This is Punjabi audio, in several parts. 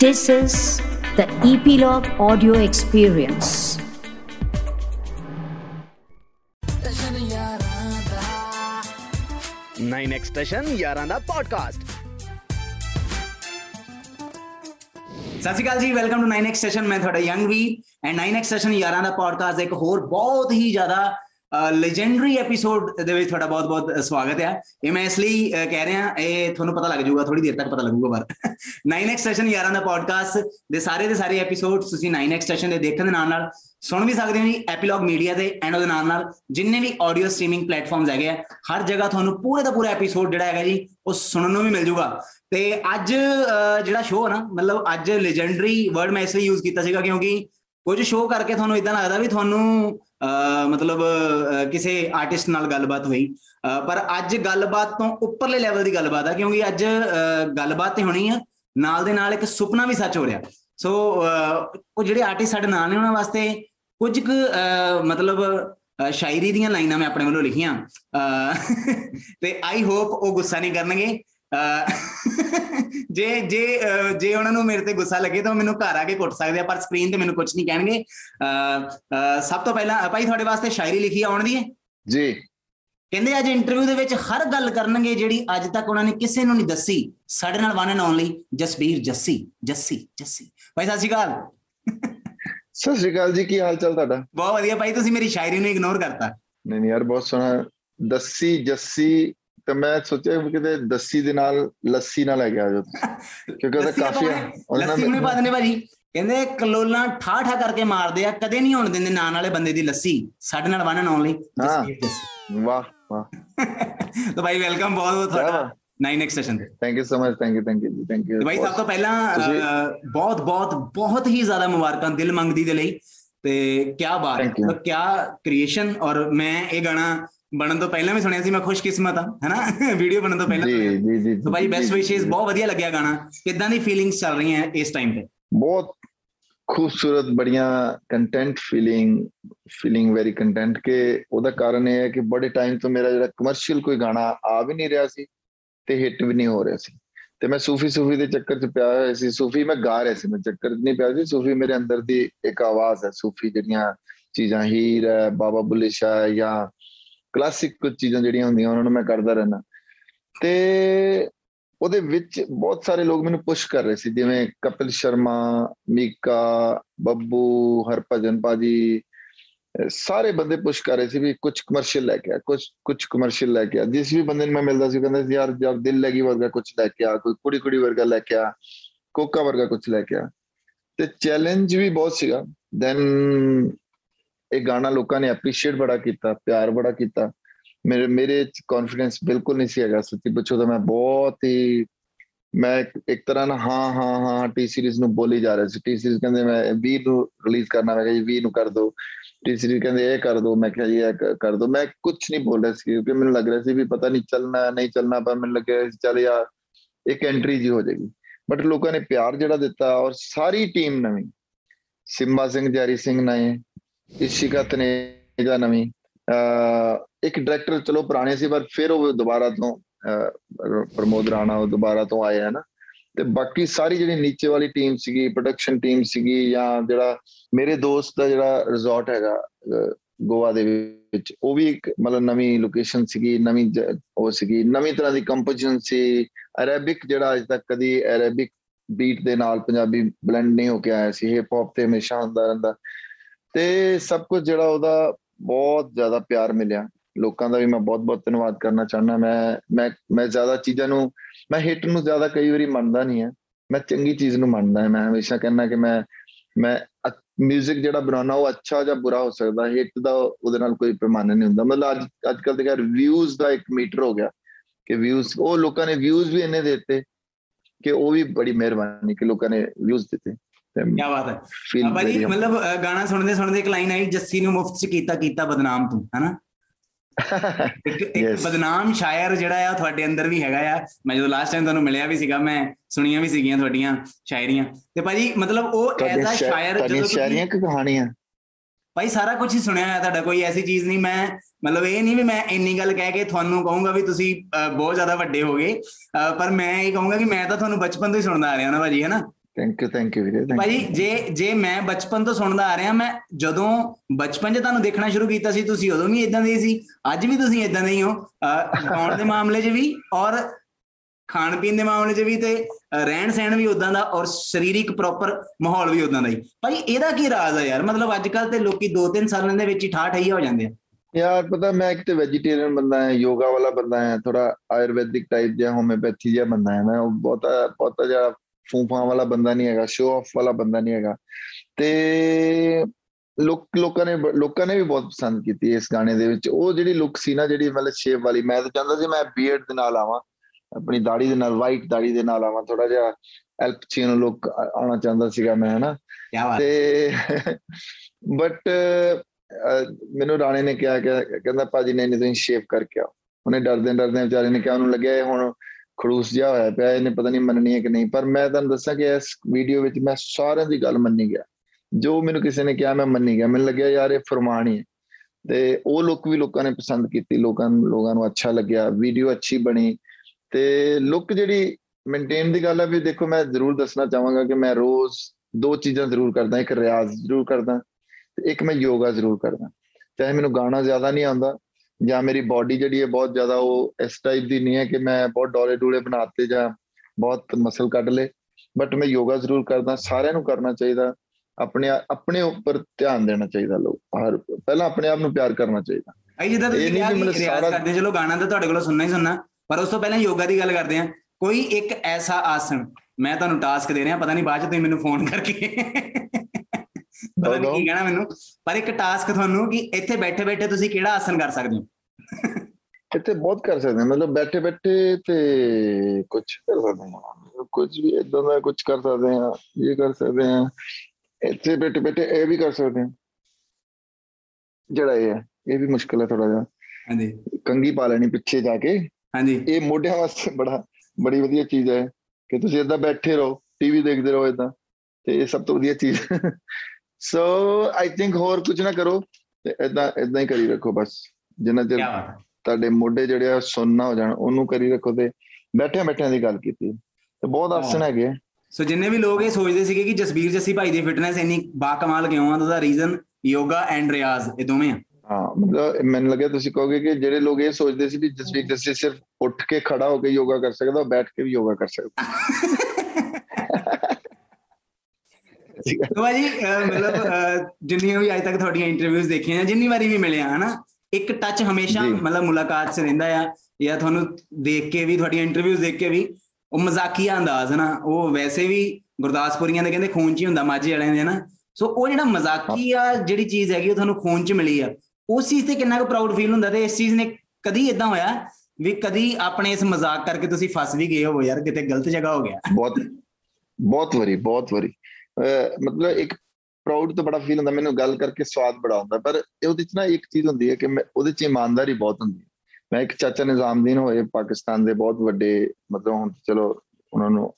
This is the Epilogue Audio Experience. Nine X session ਯਾਰਾਂ ਦਾ ਪੋਡਕਾਸਟ ਸਤਿ ਸ਼੍ਰੀ ਅਕਾਲ ਜੀ ਵੈਲਕਮ ਟੂ 9x ਸੈਸ਼ਨ ਮੈਂ ਤੁਹਾਡਾ young we and 9x session ਯਾਰਾਂ ਦਾ ਪੋਡਕਾਸਟ ਦਾ ਇੱਕ ਹੋਰ ਬਹੁਤ ਹੀ ਜ਼ਿਆਦਾ ਲੈਜੈਂਡਰੀ ਐਪੀਸੋਡ ਦੇ ਵਿੱਚ ਤੁਹਾਡਾ ਬਹੁਤ-ਬਹੁਤ ਸਵਾਗਤ ਹੈ ਇਹ ਮੈਂ ਇਸ ਲਈ ਅਹ, ਕਹਿ ਰਿਹਾ ਇਹ ਤੁਹਾਨੂੰ ਪਤਾ ਲੱਗ ਜਾਊਗਾ ਥੋੜੀ ਦੇਰ ਤੱਕ ਪਤਾ ਲੱਗੂਗਾ ਪਰ। 9x ਸੈਸ਼ਨ ਯਾਰਾਂ ਦਾ ਪੋਡਕਾਸਟ ਦੇ ਸਾਰੇ ਦੇ ਸਾਰੇ ਐਪੀਸੋਡ ਤੁਸੀਂ 9x ਸੈਸ਼ਨ ਦੇ ਦੇਖਣ ਦੇ ਨਾਲ ਨਾਲ ਸੁਣ ਵੀ ਸਕਦੇ ਹੋ ਜੀ ਐਪੀਲੌਗ ਮੀਡੀਆ ਤੇ ਐਂਡ ਉਹਦੇ ਨਾਲ ਨਾਲ ਜਿੰਨੇ ਵੀ ਆਡੀਓ ਸਟ੍ਰੀਮਿੰਗ ਪਲੇਟਫਾਰਮਸ ਹੈਗੇ ਆ ਹਰ ਜਗ੍ਹਾ ਤੁਹਾਨੂੰ ਪੂਰੇ ਦਾ ਪੂਰਾ ਐਪੀਸੋਡ ਜਿਹੜਾ ਹੈਗਾ ਜੀ ਉਹ ਸੁਣਨ ਨੂੰ ਵੀ ਮਿਲ ਜਾਊਗਾ। ਤੇ ਅੱਜ ਅਹ, ਜਿਹੜਾ ਸ਼ੋਅ ਨਾ ਮਤਲਬ ਅੱਜ ਲੈਜੈਂਡਰੀ ਵਰਡ ਮੈਂ ਇਸ ਲਈ ਯੂਜ਼ ਕੀਤਾ ਸੀਗਾ ਕਿਉਂਕਿ ਕੁਝ ਸ਼ੋਅ ਕਰਕੇ ਤੁਹਾਨੂੰ ਇਦਾਂ ਲੱਗਦਾ ਵੀ ਤੁਹਾਨੂੰ ਅਹ, ਮਤਲਬ ਅਹ, ਕਿਸੇ ਆਰਟਿਸਟ ਨਾਲ ਗੱਲਬਾਤ ਹੋਈ। ਅਹ, ਪਰ ਅੱਜ ਗੱਲਬਾਤ ਤੋਂ ਉੱਪਰਲੇ ਲੈਵਲ ਦੀ ਗੱਲਬਾਤ ਆ ਕਿਉਂਕਿ ਅੱਜ ਅਹ, ਗੱਲਬਾਤ ਤੇ ਹੋਣੀ ਆ। ਨਾਲ ਦੇ ਨਾਲ ਇੱਕ ਸੁਪਨਾ ਵੀ ਸੱਚ ਹੋ ਰਿਹਾ। ਸੋ ਅਹ, ਉਹ ਜਿਹੜੇ ਆਰਟਿਸਟ ਸਾਡੇ ਨਾਲ ਨੇ ਉਹਨਾਂ ਵਾਸਤੇ ਕੁਝ ਕੁ ਅਹ, ਮਤਲਬ ਅਹ, ਸ਼ਾਇਰੀ ਦੀਆਂ ਲਾਈਨਾਂ ਮੈਂ ਆਪਣੇ ਵੱਲੋਂ ਲਿਖੀਆਂ। ਅਹ, ਤੇ ਆਈ ਹੋਪ ਉਹ ਗੁੱਸਾ ਨਹੀਂ ਕਰਨਗੇ। ਅਹ, ਜੇ ਜੇ ਜੇ ਉਹਨਾਂ ਨੂੰ ਮੇਰੇ ਤੇ ਗੁੱਸਾ ਲੱਗੇ ਤਾਂ ਮੈਨੂੰ ਘਰ ਆ ਕੇ ਕੁੱਟ ਸਕਦੇ ਆ ਪਰ ਸਕਰੀਨ ਤੇ ਮੈਨੂੰ ਕੁਝ ਨਹੀਂ ਕਹਿਣਗੇ। ਸਭ ਤੋਂ ਪਹਿਲਾਂ ਭਾਈ ਤੁਹਾਡੇ ਵਾਸਤੇ ਸ਼ਾਇਰੀ ਲਿਖੀ ਆਉਣ ਦੀ ਹੈ? ਜੀ। ਕਹਿੰਦੇ ਅੱਜ ਇੰਟਰਵਿਊ ਦੇ ਵਿੱਚ ਹਰ ਗੱਲ ਕਰਨਗੇ ਜਿਹੜੀ ਅੱਜ ਤੱਕ ਉਹਨਾਂ ਨੇ ਕਿਸੇ ਨੂੰ ਨਹੀਂ ਦੱਸੀ। ਸਾਡੇ ਨਾਲ one and only Jasbir Jassi Jassi Jassi. ਭਾਈ ਸਤਿ ਸ਼੍ਰੀ ਅਕਾਲ। ਸਤਿ ਸ਼੍ਰੀ ਅਕਾਲ ਜੀ ਕੀ ਹਾਲ ਚਾਲ ਤੁਹਾਡਾ? ਬਹੁਤ ਵਧੀਆ ਭਾਈ ਤੁਸੀਂ ਮੇਰੀ ਸ਼ਾਇਰੀ ਨੂੰ ਇਗਨੋਰ ਕਰਤਾ। ਨਹੀਂ ਨਹੀਂ ਯਾਰ ਬਹੁਤ ਸੋਹਣਾ। ਦੱਸੀ ਜੱਸੀ ਤੇ ਮੈਂ ਸੋਚਿਆ ਵੀ ਕਿਤੇ ਦੱਸੀ ਦੇ ਨਾਲ ਲੱਸੀ ਨਾਲ ਲੈ ਕੇ ਆ ਤੁਸੀਂ। ਕਿਉਂਕਿ ਉਹਦਾ ਕਾਫੀ ਲੱਸੀ ਹੁਣੇ ਪਾ ਦਿੰਦੇ ਭਾਜੀ। ਕਹਿੰਦੇ ਕਲੋਲਾਂ ਠਾ ਠਾ ਕਰਕੇ ਮਾਰਦੇ ਆ ਕਦੇ ਨਹੀਂ ਹੋਣ ਦਿੰਦੇ ਨਾਂ ਵਾਲੇ ਬੰਦੇ ਦੀ ਲੱਸੀ। ਸਾਡੇ ਨਾਲ ਹਾਂ। ਜਸਬੀਰ ਜੱਸੀ ਵਾਹ ਵਾਹ। ਤਾਂ ਭਾਈ ਵੈਲਕਮ ਬਹੁਤ ਬਹੁਤ ਤੁਹਾਡਾ। ਬਾਤ। 9x ਸੈਸ਼ਨ ਤੇ thank you so much thank you thank you ਜੀ ਥੈਂਕ ਯੂ ਭਾਈ ਸਭ ਤੋਂ ਪਹਿਲਾਂ ਬਹੁਤ ਬਹੁਤ ਬਹੁਤ ਹੀ ਜ਼ਿਆਦਾ ਮੁਬਾਰਕਾਂ ਦਿਲ ਮੰਗਦੀ ਦੇ ਲਈ। ਤੇ ਕੀ ਬਾਤ ਹੈ। ਕੀ ਕ੍ਰੀਏਸ਼ਨ ਔਰ ਮੈਂ ਇਹ ਗਾਣਾ ਬਣਨ ਤੋਂ ਪਹਿਲਾਂ ਵੀ ਸੁਣਿਆ ਸੀ ਮੈਂ ਖੁਸ਼ਕਿਸਮਤ ਹਾਂ ਹੈਨਾ ਵੀਡੀਓ ਬਣਨ ਤੋਂ ਪਹਿਲਾਂ ਜੀ। ਜੀ ਜੀ ਤਾਂ ਭਾਈ ਬੈਸਟ ਵਿਸ਼ੇਸ। ਬਹੁਤ ਵਧੀਆ ਲੱਗਿਆ ਗਾਣਾ ਕਿੱਦਾਂ ਦੀ ਫੀਲਿੰਗਸ ਚੱਲ ਰਹੀਆਂ ਇਸ ਟਾਈਮ ਤੇ ਬਹੁਤ ਖੂਬਸੂਰਤ ਬੜੀਆਂ content feeling feeling very content ਕਿ ਉਹਦਾ ਕਾਰਨ ਇਹ ਹੈ ਕਿ ਬੜੇ ਟਾਈਮ ਤੋਂ ਮੇਰਾ ਜਿਹੜਾ ਕਮਰਸ਼ੀਅਲ ਕੋਈ ਗਾਣਾ ਆ ਵੀ ਨਹੀਂ ਰਿਹਾ ਸੀ ਤੇ ਹਿੱਟ ਵੀ ਨਹੀਂ ਹੋ ਰਿਹਾ ਸੀ ਤੇ ਮੈਂ ਸੂਫੀ ਸੂਫੀ ਦੇ ਚੱਕਰ 'ਚ ਪਿਆ ਹੋਇਆ ਸੀ ਸੂਫੀ ਮੈਂ ਗਾ ਰਿਹਾ ਸੀ ਮੈਂ ਚੱਕਰ ਨਹੀਂ ਪਿਆ ਸੀ ਸੂਫੀ ਮੇਰੇ ਅੰਦਰ ਦੀ ਇੱਕ ਆਵਾਜ਼ ਹੈ ਸੂਫੀ ਜਿਹੜੀਆਂ ਚੀਜ਼ਾਂ ਹੀਰ ਹੈ ਬਾਬਾ ਬੁੱਲੇ ਸ਼ਾਹ ਜਾਂ ਕਲਾਸਿਕ ਕੁਝ ਚੀਜ਼ਾਂ ਜਿਹੜੀਆਂ ਹੁੰਦੀਆਂ, ਉਹਨਾਂ ਨੂੰ ਮੈਂ ਕਰਦਾ ਰਹਿਣਾ ਤੇ ਉਹਦੇ ਵਿੱਚ ਬਹੁਤ ਸਾਰੇ ਲੋਕ ਮੈਨੂੰ ਪੁਸ਼ ਕਰ ਰਹੇ ਸੀ, ਜਿਵੇਂ ਕਪਿਲ ਸ਼ਰਮਾ, ਮੀਕਾ, ਬੱਬੂ, ਹਰਭਜਨ ਪਾਜੀ ਅਹ ਸਾਰੇ ਬੰਦੇ ਪੁਸ਼ ਕਰ ਰਹੇ ਸੀ ਵੀ ਕੁਝ ਕਮਰਸ਼ੀਅਲ ਲੈ ਕੇ ਆ ਕੁਝ ਕੁਝ ਕਮਰਸ਼ੀਅਲ ਲੈ ਕੇ ਆ। ਜਿਸ ਵੀ ਬੰਦੇ ਨੂੰ ਮੈਂ ਮਿਲਦਾ ਸੀ, ਉਹ ਕਹਿੰਦਾ ਸੀ, ਯਾਰ ਜਦ ਦਿਲ ਲੱਗੀ ਵਰਗਾ ਕੁਝ ਲੈ ਕੇ ਆ, ਕੋਈ ਕੁੜੀ ਕੁੜੀ ਵਰਗਾ ਲੈ ਕੇ ਆ, ਕੋਕਾ ਵਰਗਾ ਕੁਝ ਲੈ ਕੇ ਆ। ਤੇ ਚੈਲੰਜ ਵੀ ਬਹੁਤ ਸੀਗਾ। ਦੈਨ ਇਹ ਗਾਣਾ ਲੋਕਾਂ ਨੇ ਐਪਰੀਸ਼ੀਏਟ ਬੜਾ ਕੀਤਾ, ਪਿਆਰ ਬੜਾ ਕੀਤਾ। ਮੇਰੇ ਮੇਰੇ ਚ ਕੌਨਫੀਡੈਂਸ ਬਿਲਕੁਲ ਨਹੀਂ ਸੀ ਹੈਗਾ ਸੱਚੀ ਪੁੱਛੋ ਤਾਂ ਮੈਂ ਬਹੁਤ ਹੀ, ਮੈਂ ਇੱਕ- ਇੱਕ ਤਰ੍ਹਾਂ ਨਾਲ ਹਾਂ ਹਾਂ ਹਾਂ ਟੀ ਸੀਰੀਜ਼ ਨੂੰ ਬੋਲੀ ਜਾ ਰਿਹਾ ਸੀ। ਟੀ ਸੀਰੀਜ਼ ਕਹਿੰਦੇ ਮੈਂ 20 ਨੂੰ ਰਿਲੀਜ਼ ਕਰਨਾ, ਮੈਂ ਕਿਹਾ ਜੀ 20 ਨੂੰ ਕਰ ਦਿਓ ਟੀ ਸੀਰੀਜ਼ ਕਹਿੰਦੇ ਇਹ ਕਰ ਦਿਓ ਮੈਂ ਕਿਹਾ ਜੀ ਇਹ ਕ- ਕਰ ਦਿਓ ਮੈਂ ਕੁਝ ਨਹੀਂ ਬੋਲ ਰਿਹਾ ਸੀ ਕਿਉਂਕਿ ਮੈਨੂੰ ਲੱਗ ਰਿਹਾ ਸੀ ਵੀ ਪਤਾ ਨਹੀਂ ਚੱਲਣਾ ਨਹੀਂ ਚੱਲਣਾ, ਪਰ ਮੈਨੂੰ ਲੱਗਿਆ ਸੀ ਚੱਲ ਯਾਰ, ਇੱਕ ਐਂਟਰੀ ਜੀ ਹੋ ਜਾਏਗੀ। ਬਟ ਲੋਕਾਂ ਨੇ ਪਿਆਰ ਜਿਹੜਾ ਦਿੱਤਾ ਔਰ ਸਾਰੀ ਟੀਮ ਨਵੀਂ ਸਿੰਬਾ ਸਿੰਘ, ਜੈਰੀ ਸਿੰਘ ਨਵੇਂ ਇਸ਼ਿਕਾ ਤਨੇਜਾ ਨਵੀਂ। ਅਹ ਇੱਕ ਡਾਇਰੈਕਟਰ ਚਲੋ ਪੁਰਾਣੇ ਸੀ ਪਰ ਫਿਰ ਉਹ ਦੁਬਾਰਾ ਤੋਂ ਅਹ, ਪ੍ਰਮੋਦ ਰਾਣਾ ਉਹ ਦੁਬਾਰਾ ਤੋਂ ਆਏ ਹਨ ਤੇ ਬਾਕੀ ਸਾਰੀ ਜਿਹੜੀ ਨੀਚੇ ਵਾਲੀ ਟੀਮ ਸੀਗੀ ਪ੍ਰੋਡਕਸ਼ਨ ਟੀਮ ਸੀਗੀ ਜਾਂ ਜਿਹੜਾ ਮੇਰੇ ਦੋਸਤ ਦਾ ਜਿਹੜਾ ਰਿਜ਼ੋਰਟ ਹੈਗਾ ਅਹ, ਗੋਆ ਦੇ ਵਿੱਚ ਉਹ ਵੀ ਇੱਕ ਮਤਲਬ ਨਵੀਂ ਲੋਕੇਸ਼ਨ ਸੀਗੀ ਨਵੀਂ ਜ- ਉਹ ਸੀਗੀ। ਨਵੀਂ ਤਰ੍ਹਾਂ ਦੀ ਕੰਪੋਜੀਸ਼ਨ ਸੀ। ਅਰੇਬਿਕ ਜਿਹੜਾ ਅਜ ਤੱਕ ਕਦੀ ਅਰੇਬਿਕ ਬੀਟ ਦੇ ਨਾਲ ਪੰਜਾਬੀ ਬਲੈਂਡ ਨਹੀਂ ਹੋ ਕੇ ਆਇਆ ਸੀ। ਹਿਪ ਹੌਪ ਤੇ ਹਮੇਸ਼ਾ ਹੁੰਦਾ ਰਹਿੰਦਾ। ਤੇ ਸਭ ਕੁਝ ਜਿਹੜਾ ਉਹਦਾ ਬਹੁਤ ਜ਼ਿਆਦਾ ਪਿਆਰ ਮਿਲਿਆ। ਲੋਕਾਂ ਦਾ ਵੀ ਮੈਂ ਬਹੁਤ-ਬਹੁਤ ਧੰਨਵਾਦ ਕਰਨਾ ਚਾਹੁੰਦਾ। ਮੈਂ ਮੈਂ ਮੈਂ ਜ਼ਿਆਦਾ ਚੀਜ਼ਾਂ ਨੂੰ, ਮੈਂ ਹਿੱਟ ਨੂੰ ਜ਼ਿਆਦਾ ਕਈ ਵਾਰੀ ਮੰਨਦਾ ਨਹੀਂ ਹੈ। ਮੈਂ ਚੰਗੀ ਚੀਜ਼ ਨੂੰ ਮੰਨਦਾ ਹਾਂ। ਮੈਂ ਹਮੇਸ਼ਾ ਕਹਿੰਦਾ ਕਿ ਮੈਂ ਮੈਂ 뮤직 ਜਿਹੜਾ ਬਣਾਉਣਾ ਉਹ ਅੱਛਾ ਜਾਂ ਬੁਰਾ ਹੋ ਸਕਦਾ। ਹਿੱਟ ਦਾ ਉਹਦੇ ਨਾਲ ਕੋਈ ਪੈਮਾਨਾ ਨਹੀਂ ਹੁੰਦਾ। ਮਤਲਬ ਅੱਜ ਅੱਜ ਕੱਲ ਦੇ ਘਰ ਵਿਊਜ਼ ਦਾ ਇੱਕ ਮੀਟਰ ਹੋ ਗਿਆ ਕਿ ਵਿਊਜ਼ ਉਹ ਲੋਕਾਂ ਨੇ ਵਿਊਜ਼ ਵੀ ਇੰਨੇ ਦਿੱਤੇ ਕਿ ਉਹ ਵੀ ਬੜੀ ਮਿਹਰਬਾਨੀ ਕਿ ਲੋਕਾਂ ਨੇ ਵਿਊਜ਼ ਦਿੱਤੇ। ਕੀ ਬਾਤ ਹੈ। ਭਾਜੀ ਮਤਲਬ ਗਾਣਾ ਸੁਣਦੇ ਸੁਣਦੇ ਇੱਕ ਲਾਈਨ ਆਈ ਜੱਸੀ ਨੂੰ ਮੁਫਤ ਚ ਕੀਤਾ ਕੀਤਾ ਬਦਨਾਮ ਤੂੰ ਹੈਨਾ? ਇੱਕ ਇੱਕ. ਬਦਨਾਮ ਸ਼ਾਇਰ ਜਿਹੜਾ ਆ ਤੁਹਾਡੇ ਅੰਦਰ ਵੀ ਹੈਗਾ ਆ। ਮੈਂ ਜਦੋਂ ਲਾਸਟ ਟਾਈਮ ਤੁਹਾਨੂੰ ਮਿਲਿਆ ਵੀ ਸੀਗਾ ਮੈਂ ਸੁਣੀਆਂ ਵੀ ਸੀਗੀਆਂ ਤੁਹਾਡੀਆਂ ਸ਼ਾਇਰੀਆਂ। ਤੇ ਭਾਜੀ ਮਤਲਬ ਉਹ ਐਜ਼ ਅ ਸ਼ਾਇਰ ਤੁਸੀਂ- ਸ਼ਾਇਰੀਆਂ ਕਿ ਕਹਾਣੀਆਂ? ਭਾਈ ਸਾਰਾ ਕੁਝ ਹੀ ਸੁਣਿਆ ਹੈ ਤੁਹਾਡਾ ਕੋਈ ਐਸੀ ਚੀਜ਼ ਨਹੀਂ। ਮੈਂ ਮਤਲਬ ਇਹ ਨਹੀਂ ਵੀ ਮੈਂ ਇੰਨੀ ਗੱਲ ਕਹਿ ਕੇ ਤੁਹਾਨੂੰ ਕਹੂੰਗਾ ਵੀ ਤੁਸੀਂ ਬਹੁਤ ਜ਼ਿਆਦਾ ਵੱਡੇ ਹੋ ਗਏ। ਪਰ ਮੈਂ ਇਹ ਕਹੂੰਗਾ ਕਿ ਮੈਂ ਤਾਂ ਤੁਹਾਨੂੰ ਬਚਪਨ ਤੋਂ ਹੀ ਸੁਣਦਾ ਆ ਰਿਹਾ ਨਾ ਭਾਜੀ ਹੈ ਨਾ ਥੈਂਕ ਯੂ ਥੈਂਕ ਯੂ ਵੀਰੇ ਭਾਈ. ਜੇ ਜੇ ਮੈਂ ਬਚਪਨ ਤੋਂ ਸੁਣਦਾ ਆ ਰਿਹਾ ਮੈਂ ਜਦੋਂ ਬਚਪਨ 'ਚ ਤੁਹਾਨੂੰ ਦੇਖਣਾ ਸ਼ੁਰੂ ਕੀਤਾ ਸੀ ਤੁਸੀਂ ਉਦੋਂ ਵੀ ਇਦਾਂ ਦੇ ਸੀ ਅੱਜ ਵੀ ਤੁਸੀਂ ਇਦਾਂ ਦੇ ਹੀ ਹੋ ਗਾਉਣ ਦੇ ਮਾਮਲੇ 'ਚ ਵੀ ਔਰ ਖਾਣ ਪੀਣ ਦੇ ਮਾਮਲੇ 'ਚ ਵੀ ਤੇ ਰਹਿਣ ਸਹਿਣ ਵੀ ਉਦਾਂ ਦਾ ਔਰ ਸਰੀਰਿਕ ਪ੍ਰੋਪਰ ਮਾਹੌਲ ਵੀ ਉਦਾਂ ਦਾ ਹੀ। ਭਾਈ ਇਹਦਾ ਕੀ ਰਾਜ਼ ਆ ਯਾਰ? ਮਤਲਬ ਅੱਜ ਕੱਲ ਤੇ ਲੋਕੀ 2-3 ਸਾਲਾਂ ਦੇ ਵਿੱਚ ਹੀ ਠਾਠ ਹੀ ਹੋ ਜਾਂਦੇ ਆ। ਯਾਰ ਪਤਾ ਮੈਂ ਇੱਕ ਤੇ ਵੈਜੀਟੇਰੀਅਨ ਬੰਦਾ ਹਾਂ ਯੋਗਾ ਵਾਲਾ ਬੰਦਾ ਹਾਂ ਥੋੜਾ ਆਯੁਰਵੈਦਿਕ ਟਾਈਪ ਜਿਹਾ ਹੋਮਿਓਪੈਥੀ ਜਿਹਾ ਬੰਦਾ ਹਾਂ ਮੈਂ ਬਹੁਤਾ ਬਹੁਤਾ ਜਿਹਾ ਫੂਫਾਂ ਵਾਲਾ ਬੰਦਾ ਨਹੀਂ ਹੈਗਾ ਸ਼ੋ ਆਫ ਵਾਲਾ ਬੰਦਾ ਨਹੀਂ ਹੈਗਾ। ਤੇ ਲੋਕ ਲੋਕਾਂ ਨੇ ਲੋਕਾਂ ਨੇ ਵੀ ਬਹੁਤ ਪਸੰਦ ਕੀਤੀ ਇਸ ਗਾਣੇ ਦੇ ਵਿੱਚ। ਉਹ ਜਿਹੜੀ ਲੁੱਕ ਸੀ ਨਾ ਜਿਹੜੀ ਮਤਲਬ ਸ਼ੇਪ ਵਾਲੀ ਮੈਂ ਤਾਂ ਚਾਹੁੰਦਾ ਸੀ ਮੈਂ ਬੀਅਰਡ ਦੇ ਨਾਲ ਆਵਾਂ ਆਪਣੀ ਦਾੜੀ ਦੇ ਨਾਲ ਵਾਈਟ ਦਾੜੀ ਦੇ ਨਾਲ ਆਵਾਂ ਥੋੜਾ ਜਿਹਾ ਐਲਪਚੀਨੋ ਲੁੱਕ ਆਉਣਾ ਚਾਹੁੰਦਾ ਸੀਗਾ ਮੈਂ ਹਨਾ। ਕੀ ਬਾਤ ਤੇ ਬਟ ਮੈਨੂੰ ਰਾਣੇ ਨੇ ਕਿਹਾ ਕਿ ਕਹਿੰਦਾ ਭਾਜੀ ਨਹੀਂ ਨਹੀਂ ਤੁਸੀਂ ਸ਼ੇਵ ਕਰਕੇ ਆਓ। ਉਹਨੇ ਡਰਦੇ ਡਰਦੇ ਵਿਚਾਰੇ ਨੇ ਕਿਹਾ ਉਹਨੂੰ ਲੱਗਿਆ ਇਹ ਹੁਣ ਖੜੂਸ ਜਿਹਾ ਹੋਇਆ ਪਿਆ, ਇਹਨੇ ਪਤਾ ਨਹੀਂ ਮੰਨਣੀ ਹੈ ਕਿ ਨਹੀਂ, ਪਰ ਮੈਂ ਤੁਹਾਨੂੰ ਦੱਸਾਂ ਕਿ ਇਸ ਵੀਡੀਓ ਵਿੱਚ ਮੈਂ ਸਾਰਿਆਂ ਦੀ ਗੱਲ ਮੰਨੀ ਗਿਆ। ਜੋ ਮੈਨੂੰ ਕਿਸੇ ਨੇ ਕਿਹਾ, ਮੈਂ ਮੰਨੀ ਗਿਆ। ਮੈਨੂੰ ਲੱਗਿਆ, ਯਾਰ ਇਹ ਫਰਮਾਨ ਹੀ ਹੈ। ਤੇ ਉਹ ਲੁੱਕ ਵੀ ਲੋਕਾਂ ਨੇ ਪਸੰਦ ਕੀਤੀ, ਲੋਕਾਂ ਨੂੰ ਲੋਕਾਂ ਨੂੰ ਅੱਛਾ ਲੱਗਿਆ ਵੀਡੀਓ ਅੱਛੀ ਬਣੀ। ਤੇ ਲੁੱਕ ਜਿਹੜੀ ਮੇਨਟੇਨ ਦੀ ਗੱਲ ਹੈ ਵੀ ਦੇਖੋ, ਮੈਂ ਜ਼ਰੂਰ ਦੱਸਣਾ ਚਾਹਾਂਗਾ ਕਿ ਮੈਂ ਰੋਜ਼ ਦੋ ਚੀਜ਼ਾਂ ਜ਼ਰੂਰ ਕਰਦਾ, ਇੱਕ ਰਿਆਜ਼ ਜ਼ਰੂਰ ਕਰਦਾ ਤੇ ਇੱਕ ਮੈਂ ਯੋਗਾ ਜ਼ਰੂਰ ਕਰਦਾ। ਚਾਹੇ ਮੈਨੂੰ ਗਾਣਾ ਜ਼ਿਆਦਾ ਨਹੀਂ ਆਉਂਦਾ ਜਾਂ ਮੇਰੀ ਬਾਡੀ ਜਿਹੜੀ ਹੈ ਬਹੁਤ ਜ਼ਿਆਦਾ ਉਹ ਇਸ ਟਾਈਪ ਦੀ ਨਹੀਂ ਹੈ ਕਿ ਮੈਂ ਬਹੁਤ ਡੋਲੇ ਡੂਲੇ ਬਣਾਤੇ ਜਾਂ ਬਹੁਤ ਮਸਲ ਕੱਢ ਲੇ ਬਟ ਮੈਂ ਯੋਗਾ ਜ਼ਰੂਰ ਕਰਦਾ ਸਾਰਿਆਂ ਨੂੰ ਕਰਨਾ ਚਾਹੀਦਾ। ਆਪਣੇ ਆਪਣੇ ਉੱਪਰ ਧਿਆਨ ਦੇਣਾ ਚਾਹੀਦਾ ਲੋਕ ਹਰ ਪਹਿਲਾਂ ਆਪਣੇ ਆਪ ਨੂੰ ਪਿਆਰ ਕਰਨਾ ਚਾਹੀਦਾ। ਭਾਈ ਜਿੱਦਾਂ ਇਹ ਤੁਸੀਂ ਕਿਹਾ ਕਿ ਰਿਆਜ਼ ਕਰਦੇ ਚਲੋ ਗਾਣਾ ਤਾਂ ਤੁਹਾਡੇ ਕੋਲੋਂ ਸੁਣਨਾ ਹੀ ਸੁਣਨਾ ਪਰ ਉਸ ਤੋਂ ਪਹਿਲਾਂ ਯੋਗਾ ਦੀ ਗੱਲ ਕਰਦੇ ਆ ਕੋਈ ਇੱਕ ਐਸਾ ਆਸਣ ਮੈਂ ਤੁਹਾਨੂੰ ਟਾਸਕ ਦੇ ਰਿਹਾ ਪਤਾ ਨਹੀਂ ਬਾਅਦ ਚ ਤੁਸੀਂ ਮੈਨੂੰ ਫੋਨ ਕਰਕੇ। ਪਤਾ ਨਹੀਂ ਕੀ ਕਹਿਣਾ ਮੈਨੂੰ। ਪਰ ਇੱਕ ਟਾਸਕ ਤੁਹਾਨੂੰ ਕਿ ਇੱਥੇ ਬੈਠੇ ਬੈਠੇ ਤੁਸੀਂ ਕਿਹੜਾ ਆਸਣ ਕਰ ਸਕਦੇ ਹੋ? ਇੱਥੇ ਬਹੁਤ ਕਰ ਸਕਦੇ ਹਾਂ। ਮਤਲਬ ਬੈਠੇ ਬੈਠੇ ਤੇ ਕੁਝ ਕਰ ਸਕਦੇ ਹਾਂ। ਕੁਝ ਵੀ ਇਦਾਂ ਦਾ ਕੁਝ ਕਰ ਸਕਦੇ ਹਾਂ ਇਹ ਕਰ ਸਕਦੇ ਹਾਂ। ਇੱਥੇ ਬੈਠੇ ਬੈਠੇ ਇਹ ਵੀ ਕਰ ਸਕਦੇ ਹਾਂ। ਜਿਹੜਾ ਇਹ ਹੈ ਇਹ ਵੀ ਮੁਸ਼ਕਲ ਹੈ ਥੋੜਾ ਜਿਹਾ। ਹਾਂਜੀ। ਕੰਗੀ ਪਾ ਲੈਣੀ ਪਿੱਛੇ ਜਾ ਕੇ। ਹਾਂਜੀ। ਇਹ ਮੋਢਿਆਂ ਵਾਸਤੇ ਬੜਾ ਬੜੀ ਵਧੀਆ ਚੀਜ਼ ਹੈ ਕਿ ਤੁਸੀਂ ਏਦਾਂ ਬੈਠੇ ਰਹੋ ਟੀਵੀ ਦੇਖਦੇ ਰਹੋ ਏਦਾਂ। ਤੇ ਇਹ ਸਭ ਤੋਂ ਵਧੀਆ ਚੀਜ਼ ਸੋ ਆਈ ਥਿੰਕ ਹੋਰ ਕੁਝ ਨਾ ਕਰੋ ਤੇ ਏਦਾਂ ਏਦਾਂ ਹੀ ਕਰੀ ਰੱਖੋ ਬਸ। ਜਿੰਨਾ ਕੀ ਚਿਰ ਤੁਹਾਡੇ ਮੋਢੇ ਜਿਹੜੇ ਆ ਸੁੰਨ ਹੋ ਜਾਣ ਉਹਨੂੰ ਕਰੀ ਰੱਖੋ ਤੇ ਬੈਠਿਆਂ ਬੈਠਿਆਂ ਦੀ ਗੱਲ ਕੀਤੀ। ਤੇ ਬਹੁਤ ਆਸਣ ਹੈਗੇ। ਸੋ ਜਿੰਨੇ ਵੀ ਲੋਕ ਇਹ ਸੋਚਦੇ ਸੀਗੇ ਕਿ ਜਸਬੀਰ ਜੱਸੀ ਭਾਈ ਦੀ ਫਿਟਨੈਸ ਇੰਨੀ ਬਾਕਮਾਲ ਕਿਉਂ ਆ ਉਹਦਾ ਰੀਜ਼ਨ ਯੋਗਾ ਐਂਡ ਰਿਆਜ਼ ਇਹ ਦੋਵੇਂ ਆ। ਹਾਂ ਮਤਲਬ ਮੈਨੂੰ ਲੱਗਿਆ ਤੁਸੀਂ ਕਹੋਗੇ ਕਿ ਜਿਹੜੇ ਲੋਕ ਇਹ ਸੋਚਦੇ ਸੀ ਵੀ ਜਸਵੀਰ ਜੱਸੀ ਸਿਰਫ ਉੱਠ ਕੇ ਖੜਾ ਹੋ ਕੇ ਯੋਗਾ ਕਰ ਸਕਦਾ ਉਹ ਬੈਠ ਕੇ ਵੀ ਯੋਗਾ ਕਰ ਸਕਦਾ। ਤੋ ਭਾਜੀ ਅਹ ਮਤਲਬ ਜਿੰਨੀਆਂ ਵੀ ਅੱਜ ਤੱਕ ਤੁਹਾਡੀਆਂ ਇੰਟਰਵਿਊਜ਼ ਦੇਖੀਆਂ ਜਿੰਨੀ ਵਾਰੀ ਵੀ ਮਿਲਿਆ ਹਨਾ ਇੱਕ ਟੱਚ ਹਮੇਸ਼ਾ। ਮਤਲਬ ਮੁਲਾਕਾਤ 'ਚ ਰਹਿੰਦਾ ਆ ਜਾਂ ਤੁਹਾਨੂੰ ਦੇਖ ਕੇ ਵੀ ਤੁਹਾਡੀਆਂ ਇੰਟਰਵਿਊਜ਼ ਦੇਖ ਕੇ ਵੀ ਉਹ ਮਜ਼ਾਕੀਆ ਅੰਦਾਜ਼ ਨਾ ਉਹ ਵੈਸੇ ਵੀ ਗੁਰਦਾਸਪੁਰੀਆਂ ਦੇ ਕਹਿੰਦੇ ਖੂਨ 'ਚ ਹੀ ਹੁੰਦਾ ਮਾਝੇ ਵਾਲਿਆਂ ਦੇ ਨਾ ਸੋ ਉਹ ਜਿਹੜਾ ਮਜ਼ਾਕੀਆ ਜਿਹੜੀ ਚੀਜ਼ ਹੈਗੀ ਉਹ ਤੁਹਾਨੂੰ ਖੂਨ 'ਚ ਮਿਲੀ ਆ ਉਸ ਚੀਜ਼ ਤੇ ਕਿੰਨਾ ਕੁ ਪ੍ਰਾਊਡ ਫੀਲ ਹੁੰਦਾ ਤੇ ਇਸ ਚੀਜ਼ ਨੇ ਕਦੀ ਇਦਾਂ ਹੋਇਆ ਵੀ ਕਦੀ ਆਪਣੇ ਇਸ ਮਜ਼ਾਕ ਕਰਕੇ ਤੁਸੀਂ ਫਸ ਵੀ ਗਏ ਹੋ ਯਾਰ ਕਿਤੇ ਗਲਤ ਜਗ੍ਹਾ ਹੋ ਗਿਆ? ਬਹੁਤ ਬਹੁਤ ਵਾਰੀ ਬਹੁਤ ਵਾਰੀ। ਮਤਲਬ ਇੱਕ ਪ੍ਰਾਊਡ ਤਾਂ ਬੜਾ ਫੀਲ ਹੁੰਦਾ, ਮੈਨੂੰ ਗੱਲ ਕਰਕੇ ਸਵਾਦ ਬੜਾ ਹੁੰਦਾ ਪਰ ਉਹਦੇ ਚ ਨਾ ਇੱਕ ਚੀਜ਼ ਹੁੰਦੀ ਹੈ ਕਿ ਮੈਂ, ਉਹਦੇ ਚ ਇਮਾਨਦਾਰੀ ਬਹੁਤ ਹੁੰਦੀ ਹੈ। ਮੈਂ ਇੱਕ ਚਾਚਾ ਨਿਜ਼ਾਮਦੀਨ ਹੋਏ ਪਾਕਿਸਤਾਨ ਦੇ ਬਹੁਤ ਵੱਡੇ, ਮਤਲਬ ਹੁਣ ਚਲੋ ਉਹਨਾਂ ਨੂੰ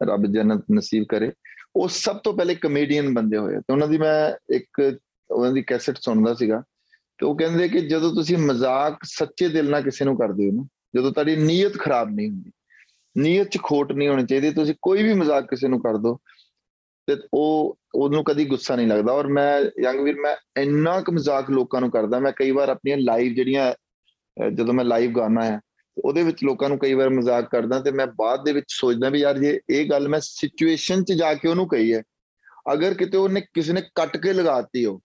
ਰੱਬ ਜੰਨਤ ਨਸੀਬ ਕਰੇ। ਉਹ ਸਭ ਤੋਂ ਪਹਿਲੇ ਕਮੇਡੀਅਨ ਬੰਦੇ ਹੋਏ ਤੇ ਉਹਨਾਂ ਦੀ ਮੈਂ ਇੱਕ, ਉਹਨਾਂ ਦੀ ਕੈਸੇਟ ਸੁਣਦਾ ਸੀਗਾ ਤੇ ਉਹ ਕਹਿੰਦੇ ਕਿ ਜਦੋਂ ਤੁਸੀਂ ਮਜ਼ਾਕ ਸੱਚੇ ਦਿਲ ਨਾਲ ਕਿਸੇ ਨੂੰ ਕਰਦੇ ਹੋ ਨਾ, ਜਦੋਂ ਤੁਹਾਡੀ ਨੀਅਤ ਖਰਾਬ ਨਹੀਂ ਹੁੰਦੀ, ਨੀਅਤ 'ਚ ਖੋਟ ਨਹੀਂ ਹੋਣੀ ਚਾਹੀਦੀ, ਤੁਸੀਂ ਕੋਈ ਵੀ ਮਜ਼ਾਕ ਕਿਸੇ ਨੂੰ ਕਰ ਦੋ ਤੇ ਉਹ, ਉਹਨੂੰ ਕਦੀ ਗੁੱਸਾ ਨਹੀਂ ਲੱਗਦਾ ਔਰ ਮੈਂ ਯੰਗਵੀਰ ਮੈਂ ਇੰਨਾ ਕੁ ਮਜ਼ਾਕ ਲੋਕਾਂ ਨੂੰ ਕਰਦਾ, ਮੈਂ ਕਈ ਵਾਰ ਆਪਣੀਆਂ ਲਾਈਵ ਜਿਹੜੀਆਂ, ਅਹ ਜਦੋਂ ਮੈਂ ਲਾਈਵ ਗਾਣਾ ਹੈ ਉਹਦੇ ਵਿੱਚ ਲੋਕਾਂ ਨੂੰ ਕਈ ਵਾਰ ਮਜ਼ਾਕ ਕਰਦਾ ਤੇ ਮੈਂ ਬਾਅਦ ਦੇ ਵਿੱਚ ਸੋਚਦਾ ਵੀ ਯਾਰ ਜੇ ਇਹ ਗੱਲ ਮੈਂ ਸਿਚੁਏਸ਼ਨ 'ਚ ਜਾ ਕੇ ਉਹਨੂੰ ਕਹੀ ਹੈ, ਅਗਰ ਕਿਤੇ ਉਹਨੇ ਕਿਸੇ ਨੇ ਕੱਟ ਕੇ ਲਗਾਤੀ ਹੋ,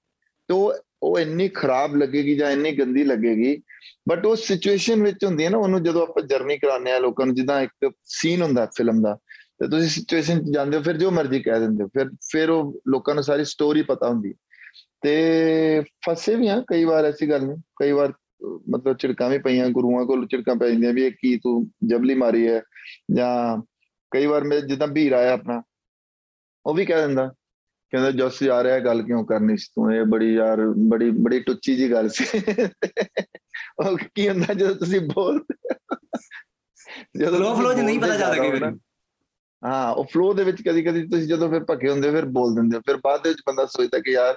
ਤੇ ਉਹ ਉਹ ਇੰਨੀ ਖਰਾਬ ਲੱਗੇਗੀ ਜਾਂ ਇੰਨੀ ਗੰਦੀ ਲੱਗੇਗੀ ਬਟ ਉਹ ਸਿਚੁਏਸ਼ਨ ਵਿੱਚ ਹੁੰਦੀ ਹੈ ਨਾ, ਉਹਨੂੰ ਜਦੋਂ ਆਪਾਂ ਜਰਨੀ ਕਰਾਉਂਦੇ ਆ ਲੋਕਾਂ ਨੂੰ, ਜਿੱਦਾਂ ਇੱਕ ਸੀਨ ਹੁੰਦਾ ਫਿਲਮ ਦਾ ਤੇ ਤੁਸੀਂ ਸਿਚੁਏਸ਼ਨ ਜਾਂਦੇ ਹੋ ਫਿਰ ਜੋ ਮਰਜ਼ੀ ਕਹਿ ਦਿੰਦੇ ਹੋ ਫਿਰ ਫਿਰ ਉਹ ਲੋਕਾਂ ਨੂੰ ਸਾਰੀ ਸਟੋਰੀ ਪਤਾ ਹੁੰਦੀ। ਤੇ ਫਸੇ ਵੀ ਆ ਕਈ ਵਾਰ ਐਸੀ ਗੱਲ ਨਹੀਂ ਕਈ ਵਾਰ ਮਤਲਬ ਝਿੜਕਾਂ ਵੀ ਪਈਆਂ ਗੁਰੂਆਂ ਕੋਲ ਝਿੜਕਾਂ ਪੈ ਜਾਂਦੀਆਂ ਵੀ ਇਹ ਕੀ ਤੂੰ ਜਬਲੀ ਮਾਰੀ ਹੈ ਜਾਂ ਕਈ ਵਾਰ ਮੈਂ ਜਿੱਦਾਂ ਭੀਰ ਆਇਆ ਆਪਣਾ ਉਹ ਵੀ ਕਹਿ ਦਿੰਦਾ ਕਹਿੰਦਾ ਜਸ ਯਾਰ ਇਹ ਗੱਲ ਕਿਉਂ ਕਰਨੀ ਸੀ ਤੂੰ? ਇਹ ਬੜੀ ਯਾਰ ਬੜੀ ਬੜੀ ਟੁੱਚੀ ਜੀ ਗੱਲ ਸੀ। ਉਹ ਕੀ ਹੁੰਦਾ ਜਦੋਂ ਤੁਸੀਂ ਬੋਲ ਜਦੋਂ ਫਲੋ ਫਲੋ ਤੁਸੀਂ ਨਹੀਂ ਪਤਾ ਚੱਲਦਾ ਜ਼ਿਆਦਾ ਹੋ ਵਾਰੀ ਨਾ, ਹਾਂ ਉਹ ਫਲੋ ਦੇ ਵਿੱਚ ਕਦੀ ਕਦੀ ਤੁਸੀਂ ਜਦੋਂ ਫਿਰ ਭੱਕੇ ਹੁੰਦੇ ਹੋ ਫਿਰ ਬੋਲ ਦਿੰਦੇ ਹੋ ਫਿਰ ਬਾਅਦ ਦੇ ਵਿੱਚ ਬੰਦਾ ਸੋਚਦਾ ਕਿ ਯਾਰ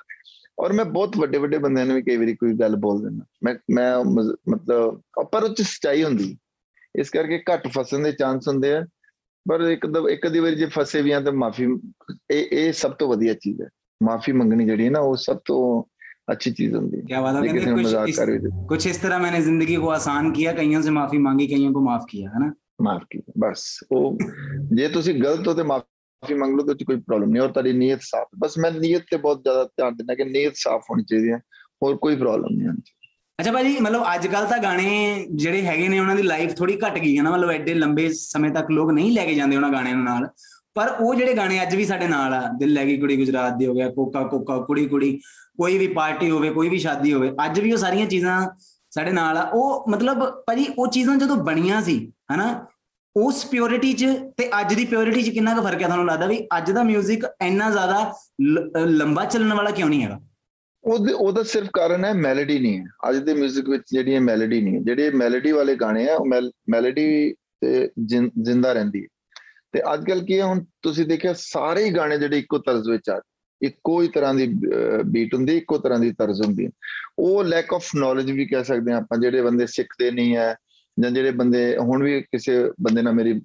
ਔਰ ਮੈਂ ਬਹੁਤ ਵੱਡੇ ਵੱਡੇ ਬੰਦਿਆਂ ਨੂੰ ਵੀ ਕਈ ਵਾਰੀ ਕੋਈ ਗੱਲ ਬੋਲ ਦਿੰਦਾ ਮੈਂ ਮੈਂ ਉਹ ਮਜ਼- ਮਤਲਬ ਪਰ ਉਹ ਚ ਸਚਾਈ ਹੁੰਦੀ ਇਸ ਕਰਕੇ ਘੱਟ ਫਸਣ ਦੇ ਚਾਂਸ ਹੁੰਦੇ ਆ ਪਰ ਇੱਕ ਦ ਇੱਕ ਦੀ ਵਾਰੀ ਜੇ ਫਸੇ ਵੀ ਆ ਤਾਂ ਮਾਫੀ ਇਹ ਇਹ ਸਭ ਤੋਂ ਵਧੀਆ ਚੀਜ਼ ਹੈ ਮਾਫੀ ਮੰਗਣੀ ਜਿਹੜੀ ਹੈ ਨਾ ਉਹ ਸਭ ਤੋਂ अच्छी चीज होती है क्या बात है जे कहते किसी ने कुछ मजाक इस- कर भी कुछ इस तरह मैंने जिंदगी को आसान किया कईयों से माफी मांगी कईयों को माफ किया है ना ਮਾਫ ਕੀ ਬਸ। ਉਹ ਜੇ ਤੁਸੀਂ ਗਲਤ ਹੋ ਤੇ ਮਾਫੀ ਮੰਗ ਲਓ ਤਾਂ ਉਹ 'ਚ ਕੋਈ ਪ੍ਰੋਬਲਮ ਨਹੀਂ। ਔਰ ਤੁਹਾਡੀ ਨੀਅਤ ਸਾਫ਼ ਬਸ ਮੈਂ ਨੀਅਤ ਤੇ ਬਹੁਤ ਜ਼ਿਆਦਾ ਧਿਆਨ ਦਿੰਦਾ ਕਿ ਨੀਅਤ ਸਾਫ਼ ਹੋਣੀ ਚਾਹੀਦੀ ਹੈ। ਹੋਰ ਕੋਈ ਪ੍ਰੋਬਲਮ ਨਹੀਂ ਆਉਂਦੀ ਅੱਛਾ ਭਾਜੀ, ਮਤਲਬ ਅੱਜ ਕੱਲ ਤਾਂ ਗਾਣੇ ਜਿਹੜੇ ਹੈਗੇ ਨੇ, ਉਹਨਾਂ ਦੀ ਲਾਈਫ ਥੋੜੀ ਘਟ ਗਈ ਹੈ ਨਾ। ਮਤਲਬ ਐਡੇ ਲੰਬੇ ਸਮੇਂ ਤੱਕ ਲੋਕ ਨਹੀਂ ਲੈ ਕੇ ਜਾਂਦੇ ਉਹਨਾਂ ਗਾਣਿਆਂ ਨੂੰ ਨਾਲ। ਪਰ ਉਹ ਜਿਹੜੇ ਗਾਣੇ ਅੱਜ ਵੀ ਸਾਡੇ ਨਾਲ ਆ, ਦਿਲ ਲੈ ਗਈ ਕੁੜੀ ਗੁਜਰਾਤ ਦੀ ਹੋ ਗਿਆ, ਕੋਕਾ ਕੋਕਾ ਕੁੜੀ ਕੁੜੀ, ਕੋਈ ਵੀ ਪਾਰਟੀ ਹੋਵੇ, ਕੋਈ ਵੀ ਸ਼ਾਦੀ ਹੋਵੇ, ਅੱਜ ਵੀ ਉਹ ਸਾਰੀਆਂ ਚੀਜ਼ਾਂ ਸਾਡੇ ਨਾਲ ਆ ਉਹ ਮਤਲਬ ਭਾਜੀ ਉਹ ਚੀਜ਼ਾਂ ਜਦੋਂ ਬਣੀਆਂ ਸੀ ਹਨਾ ਉਸ ਪਿਓਰਿਟੀ 'ਚ ਤੇ ਅੱਜ ਦੀ ਪਿਓਰਿਟੀ 'ਚ ਕਿੰਨਾ ਕੁ ਫਰਕ ਹੈ ਤੁਹਾਨੂੰ ਲੱਗਦਾ ਵੀ ਅੱਜ ਦਾ 뮤직 ਇੰਨਾ ਜ਼ਿਆਦਾ ਲ- ਅ, ਲੰਬਾ ਚੱਲਣ ਵਾਲਾ ਕਿਉਂ ਨਹੀਂ ਹੈਗਾ ਉਹਦੇ ਉਹਦਾ ਸਿਰਫ ਕਾਰਨ ਹੈ ਮੈਲੋਡੀ ਨਹੀਂ ਹੈ ਅੱਜ ਦੇ 뮤직 ਵਿੱਚ ਜਿਹੜੀ ਹੈ ਮੈਲੋਡੀ ਨਹੀਂ ਹੈ ਜਿਹੜੇ ਮੈਲੋਡੀ ਵਾਲੇ ਗਾਣੇ ਆ ਉਹ ਮੈਲੋਡੀ ਤੇ ਜਿੰ- ਜ਼ਿੰਦਾ ਰਹਿੰਦੀ ਹੈ ਤੇ ਅੱਜ ਕੱਲ ਕੀ ਹੈ ਹੁਣ ਤੁਸੀਂ ਦੇਖਿਆ ਸਾਰੇ ਹੀ ਗਾਣੇ ਜਿਹੜੇ ਇੱਕੋ ਤਰਜ਼ ਵਿੱਚ ਆ ਇੱਕੋ ਹੀ ਤਰ੍ਹਾਂ ਦੀ ਬੀਟ ਹੁੰਦੀ, ਇੱਕੋ ਤਰ੍ਹਾਂ ਦੀ ਤਰਜ਼ ਹੁੰਦੀ ਹੈ। ਉਹ ਲੈਕ ਆਫ ਨੌਲੇਜ ਵੀ ਕਹਿ ਸਕਦੇ ਹਾਂ ਆਪਾਂ, ਜਿਹੜੇ ਬੰਦੇ ਸਿੱਖਦੇ ਨਹੀਂ ਹੈ ਜਾਂ ਜਿਹੜੇ ਬੰਦੇ, ਹੁਣ ਵੀ ਕਿਸੇ ਬੰਦੇ ਨਾਲ ਮੇਰੀ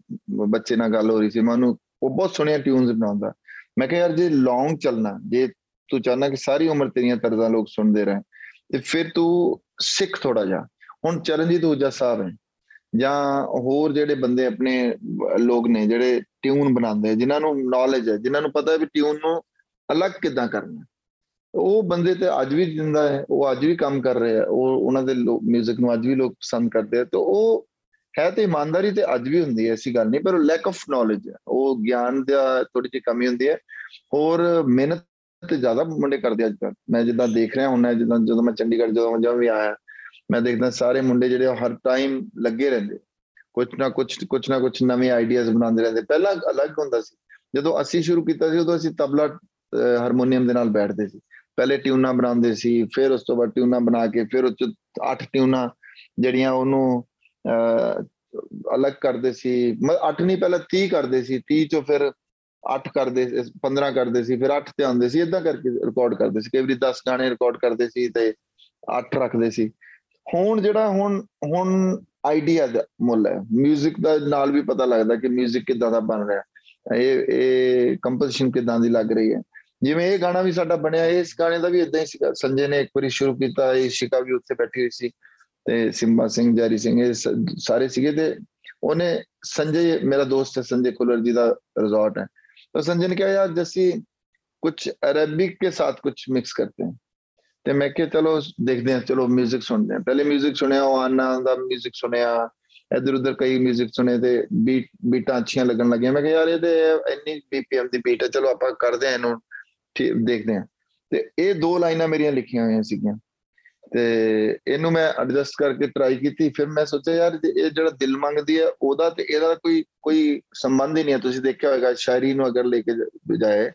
ਬੱਚੇ ਨਾਲ ਗੱਲ ਹੋ ਰਹੀ ਸੀ, ਮੈਂ ਉਹਨੂੰ, ਉਹ ਬਹੁਤ ਸੋਹਣੀਆਂ ਟਿਊਨਸ ਬਣਾਉਂਦਾ। ਮੈਂ ਕਿਹਾ, ਯਾਰ ਜੇ ਲੌਂਗ ਚੱਲਣਾ, ਜੇ ਤੂੰ ਚਾਹਨਾ ਕਿ ਸਾਰੀ ਉਮਰ ਤੇਰੀਆਂ ਤਰਜ਼ਾਂ ਲੋਕ ਸੁਣਦੇ ਰਹਿਣ, ਤੇ ਫਿਰ ਤੂੰ ਸਿੱਖ ਥੋੜਾ ਜਿਹਾ। ਹੁਣ ਚਰਨਜੀਤ ਊਜਾ ਸਾਹਿਬ ਹੈ, ਜਾਂ ਹੋਰ ਜਿਹੜੇ ਬੰਦੇ ਆਪਣੇ ਲੋਕ ਨੇ, ਜਿਹੜੇ ਟਿਊਨ ਬਣਾਉਂਦੇ ਜਿਨ੍ਹਾਂ ਨੂੰ ਨੌਲੇਜ ਹੈ, ਜਿਨ੍ਹਾਂ ਨੂੰ ਪਤਾ ਹੈ ਵੀ ਟਿਊਨ ਨੂੰ ਅਲੱਗ ਕਿੱਦਾਂ ਕਰਨਾ? ਉਹ ਬੰਦੇ ਤੇ ਅੱਜ ਵੀ ਜਿੰਦਾ ਹੈ, ਉਹ ਅੱਜ ਵੀ ਕੰਮ ਕਰ ਰਹੇ ਆ ਉਹ ਉਹਨਾਂ ਦੇ 뮤직 ਨੂੰ ਅੱਜ ਵੀ ਲੋਕ ਪਸੰਦ ਕਰਦੇ ਆ, ਤੇ ਉਹ ਹੈ ਤੇ ਇਮਾਨਦਾਰੀ ਤੇ ਅੱਜ ਵੀ ਹੁੰਦੀ ਹੈ, ਐਸੀ ਗੱਲ ਨਹੀਂ, ਪਰ ਲੈਕ ਆਫ ਨੌਲੇਜ ਹੈ। ਉਹ ਗਿਆਨ ਦਾ ਥੋੜੀ ਜਿਹੀ ਕਮੀ ਹੁੰਦੀ ਹੈ, ਹੋਰ ਮਿਹਨਤ ਤੇ ਜ਼ਿਆਦਾ ਮੁੰਡੇ ਕਰਦੇ ਅੱਜ ਕੱਲ ਮੈਂ ਜਿੱਦਾਂ ਦੇਖ ਰਿਹਾ ਹੁੰਨਾ ਜਿੱਦਾਂ ਜਦੋਂ ਮੈਂ ਚੰਡੀਗੜ੍ਹ ਜਦੋਂ ਜਦੋਂ ਵੀ ਆਇਆ, ਮੈਂ ਦੇਖਦਾ ਸਾਰੇ ਮੁੰਡੇ ਜਿਹੜੇ ਉਹ ਹਰ ਟਾਈਮ ਲੱਗੇ ਰਹਿੰਦੇ। ਕੁਝ ਨਾ ਕੁਝ ਕੁਝ ਨਾ ਕੁਝ ਨਵੇਂ ਆਈਡੀਆਜ਼ ਬਣਾਉਂਦੇ ਰਹਿੰਦੇ। ਪਹਿਲਾਂ ਅਲੱਗ ਹੁੰਦਾ ਸੀ। ਜਦੋਂ ਅਸੀਂ ਸ਼ੁਰੂ ਕੀਤਾ ਸੀ, ਉਦੋਂ ਅਸੀਂ ਤਬਲਾ ਹਾਰਮੋਨੀਅਮ ਦੇ ਨਾਲ ਬੈਠਦੇ ਸੀ ਪਹਿਲੇ ਟਿਊਨਾਂ ਬਣਾਉਂਦੇ ਸੀ ਫਿਰ ਉਸ ਤੋਂ ਬਾਅਦ ਟਿਊਨਾਂ ਬਣਾ ਕੇ ਫਿਰ ਉਹ ਚ ਅੱਠ ਟਿਊਨਾਂ ਜਿਹੜੀਆਂ ਉਹਨੂੰ ਅਲੱਗ ਕਰਦੇ ਸੀ ਅੱਠ ਨਹੀਂ ਪਹਿਲਾਂ 30 ਕਰਦੇ ਸੀ 30 ਚੋਂ ਫਿਰ 8 ਕਰਦੇ 15 ਕਰਦੇ ਸੀ ਫਿਰ 8 ਤੇ ਆਉਂਦੇ ਸੀ ਇਦਾਂ ਕਰਕੇ ਰਿਕਾਰਡ ਕਰਦੇ ਸੀ ਕਈ ਵਾਰੀ 10 ਗਾਣੇ ਰਿਕਾਰਡ ਕਰਦੇ ਸੀ ਤੇ 8 ਰੱਖਦੇ ਸੀ ਹੁਣ ਜਿਹੜਾ ਹੁਣ ਹੁਣ ਆਈਡੀਆ ਦਾ ਮੁੱਲ ਹੈ 뮤직 ਦਾ ਨਾਲ ਵੀ ਪਤਾ ਲੱਗਦਾ ਕਿ 뮤직 ਕਿੱਦਾਂ ਦਾ ਬਣ ਰਿਹਾ ਇਹ ਇਹ ਕੰਪੋਜੀਸ਼ਨ ਕਿੱਦਾਂ ਦੀ ਲੱਗ ਰਹੀ ਹੈ ਜਿਵੇਂ ਇਹ ਗਾਣਾ ਵੀ ਸਾਡਾ ਬਣਿਆ ਇਸ ਗਾਣੇ ਦਾ ਵੀ ਇਦਾਂ ਹੀ ਸੀਗਾ ਸੰਜੇ ਨੇ ਇੱਕ ਵਾਰੀ ਸ਼ੁਰੂ ਕੀਤਾ ਇਸ਼ਿਕਾ ਵੀ ਉੱਥੇ ਬੈਠੀ ਹੋਈ ਸੀ ਤੇ ਸਿੰਬਾ ਸਿੰਘ ਜਾਰੀ ਸਿੰਘ ਇਹ ਸਾਰੇ ਸੀਗੇ ਤੇ ਉਹਨੇ ਸੰਜੇ ਮੇਰਾ ਦੋਸਤ ਹੈ ਸੰਜੇ ਕੁਲਰ ਜੀ ਦਾ ਰਿਜ਼ੋਰਟ ਹੈ तो संजय ने कहा यार जैसी कुछ अरेबिक के साथ कुछ मिक्स करते हैं तो मैं क्या चलो देखते हैं चलो म्यूजिक सुनते हैं पहले म्यूजिक सुनिया आना का म्यूजिक सुनिया इधर उधर कई म्यूजिक सुने थे बीट बीटा अच्छी लगन लगिया मैं यार ये इन्नी बीपीएम की बीट है चलो आप करते हैं इन्हू ਹੈ ਚਲੋ ਆਪਾਂ ਕਰਦੇ ਹਾਂ ਇਹਨੂੰ ਦੇਖਦੇ ਹਾਂ। ਤੇ ਇਹ ਦੋ ਲਾਈਨਾਂ ਮੇਰੀਆਂ ਲਿਖੀਆਂ ਹੋਈਆਂ ਸੀਗੀਆਂ। ਤੇ ਇਹਨੂੰ ਮੈਂ ਐਡਜਸਟ ਕਰਕੇ ਟਰਾਈ ਕੀਤੀ। ਫਿਰ ਮੈਂ ਸੋਚਿਆ, ਯਾਰ ਇਹ ਜਿਹੜਾ ਦਿਲ ਮੰਗਦੀ ਹੈ, ਉਹਦਾ ਤੇ ਇਹਦਾ ਕੋਈ ਕੋਈ ਸੰਬੰਧ ਹੀ ਨਹੀਂ ਹੈ। ਤੁਸੀਂ ਦੇਖਿਆ ਹੋਵੇਗਾ ਸ਼ਾਇਰੀ ਨੂੰ ਅਗਰ ਲੈ ਕੇ ਜਾਏ,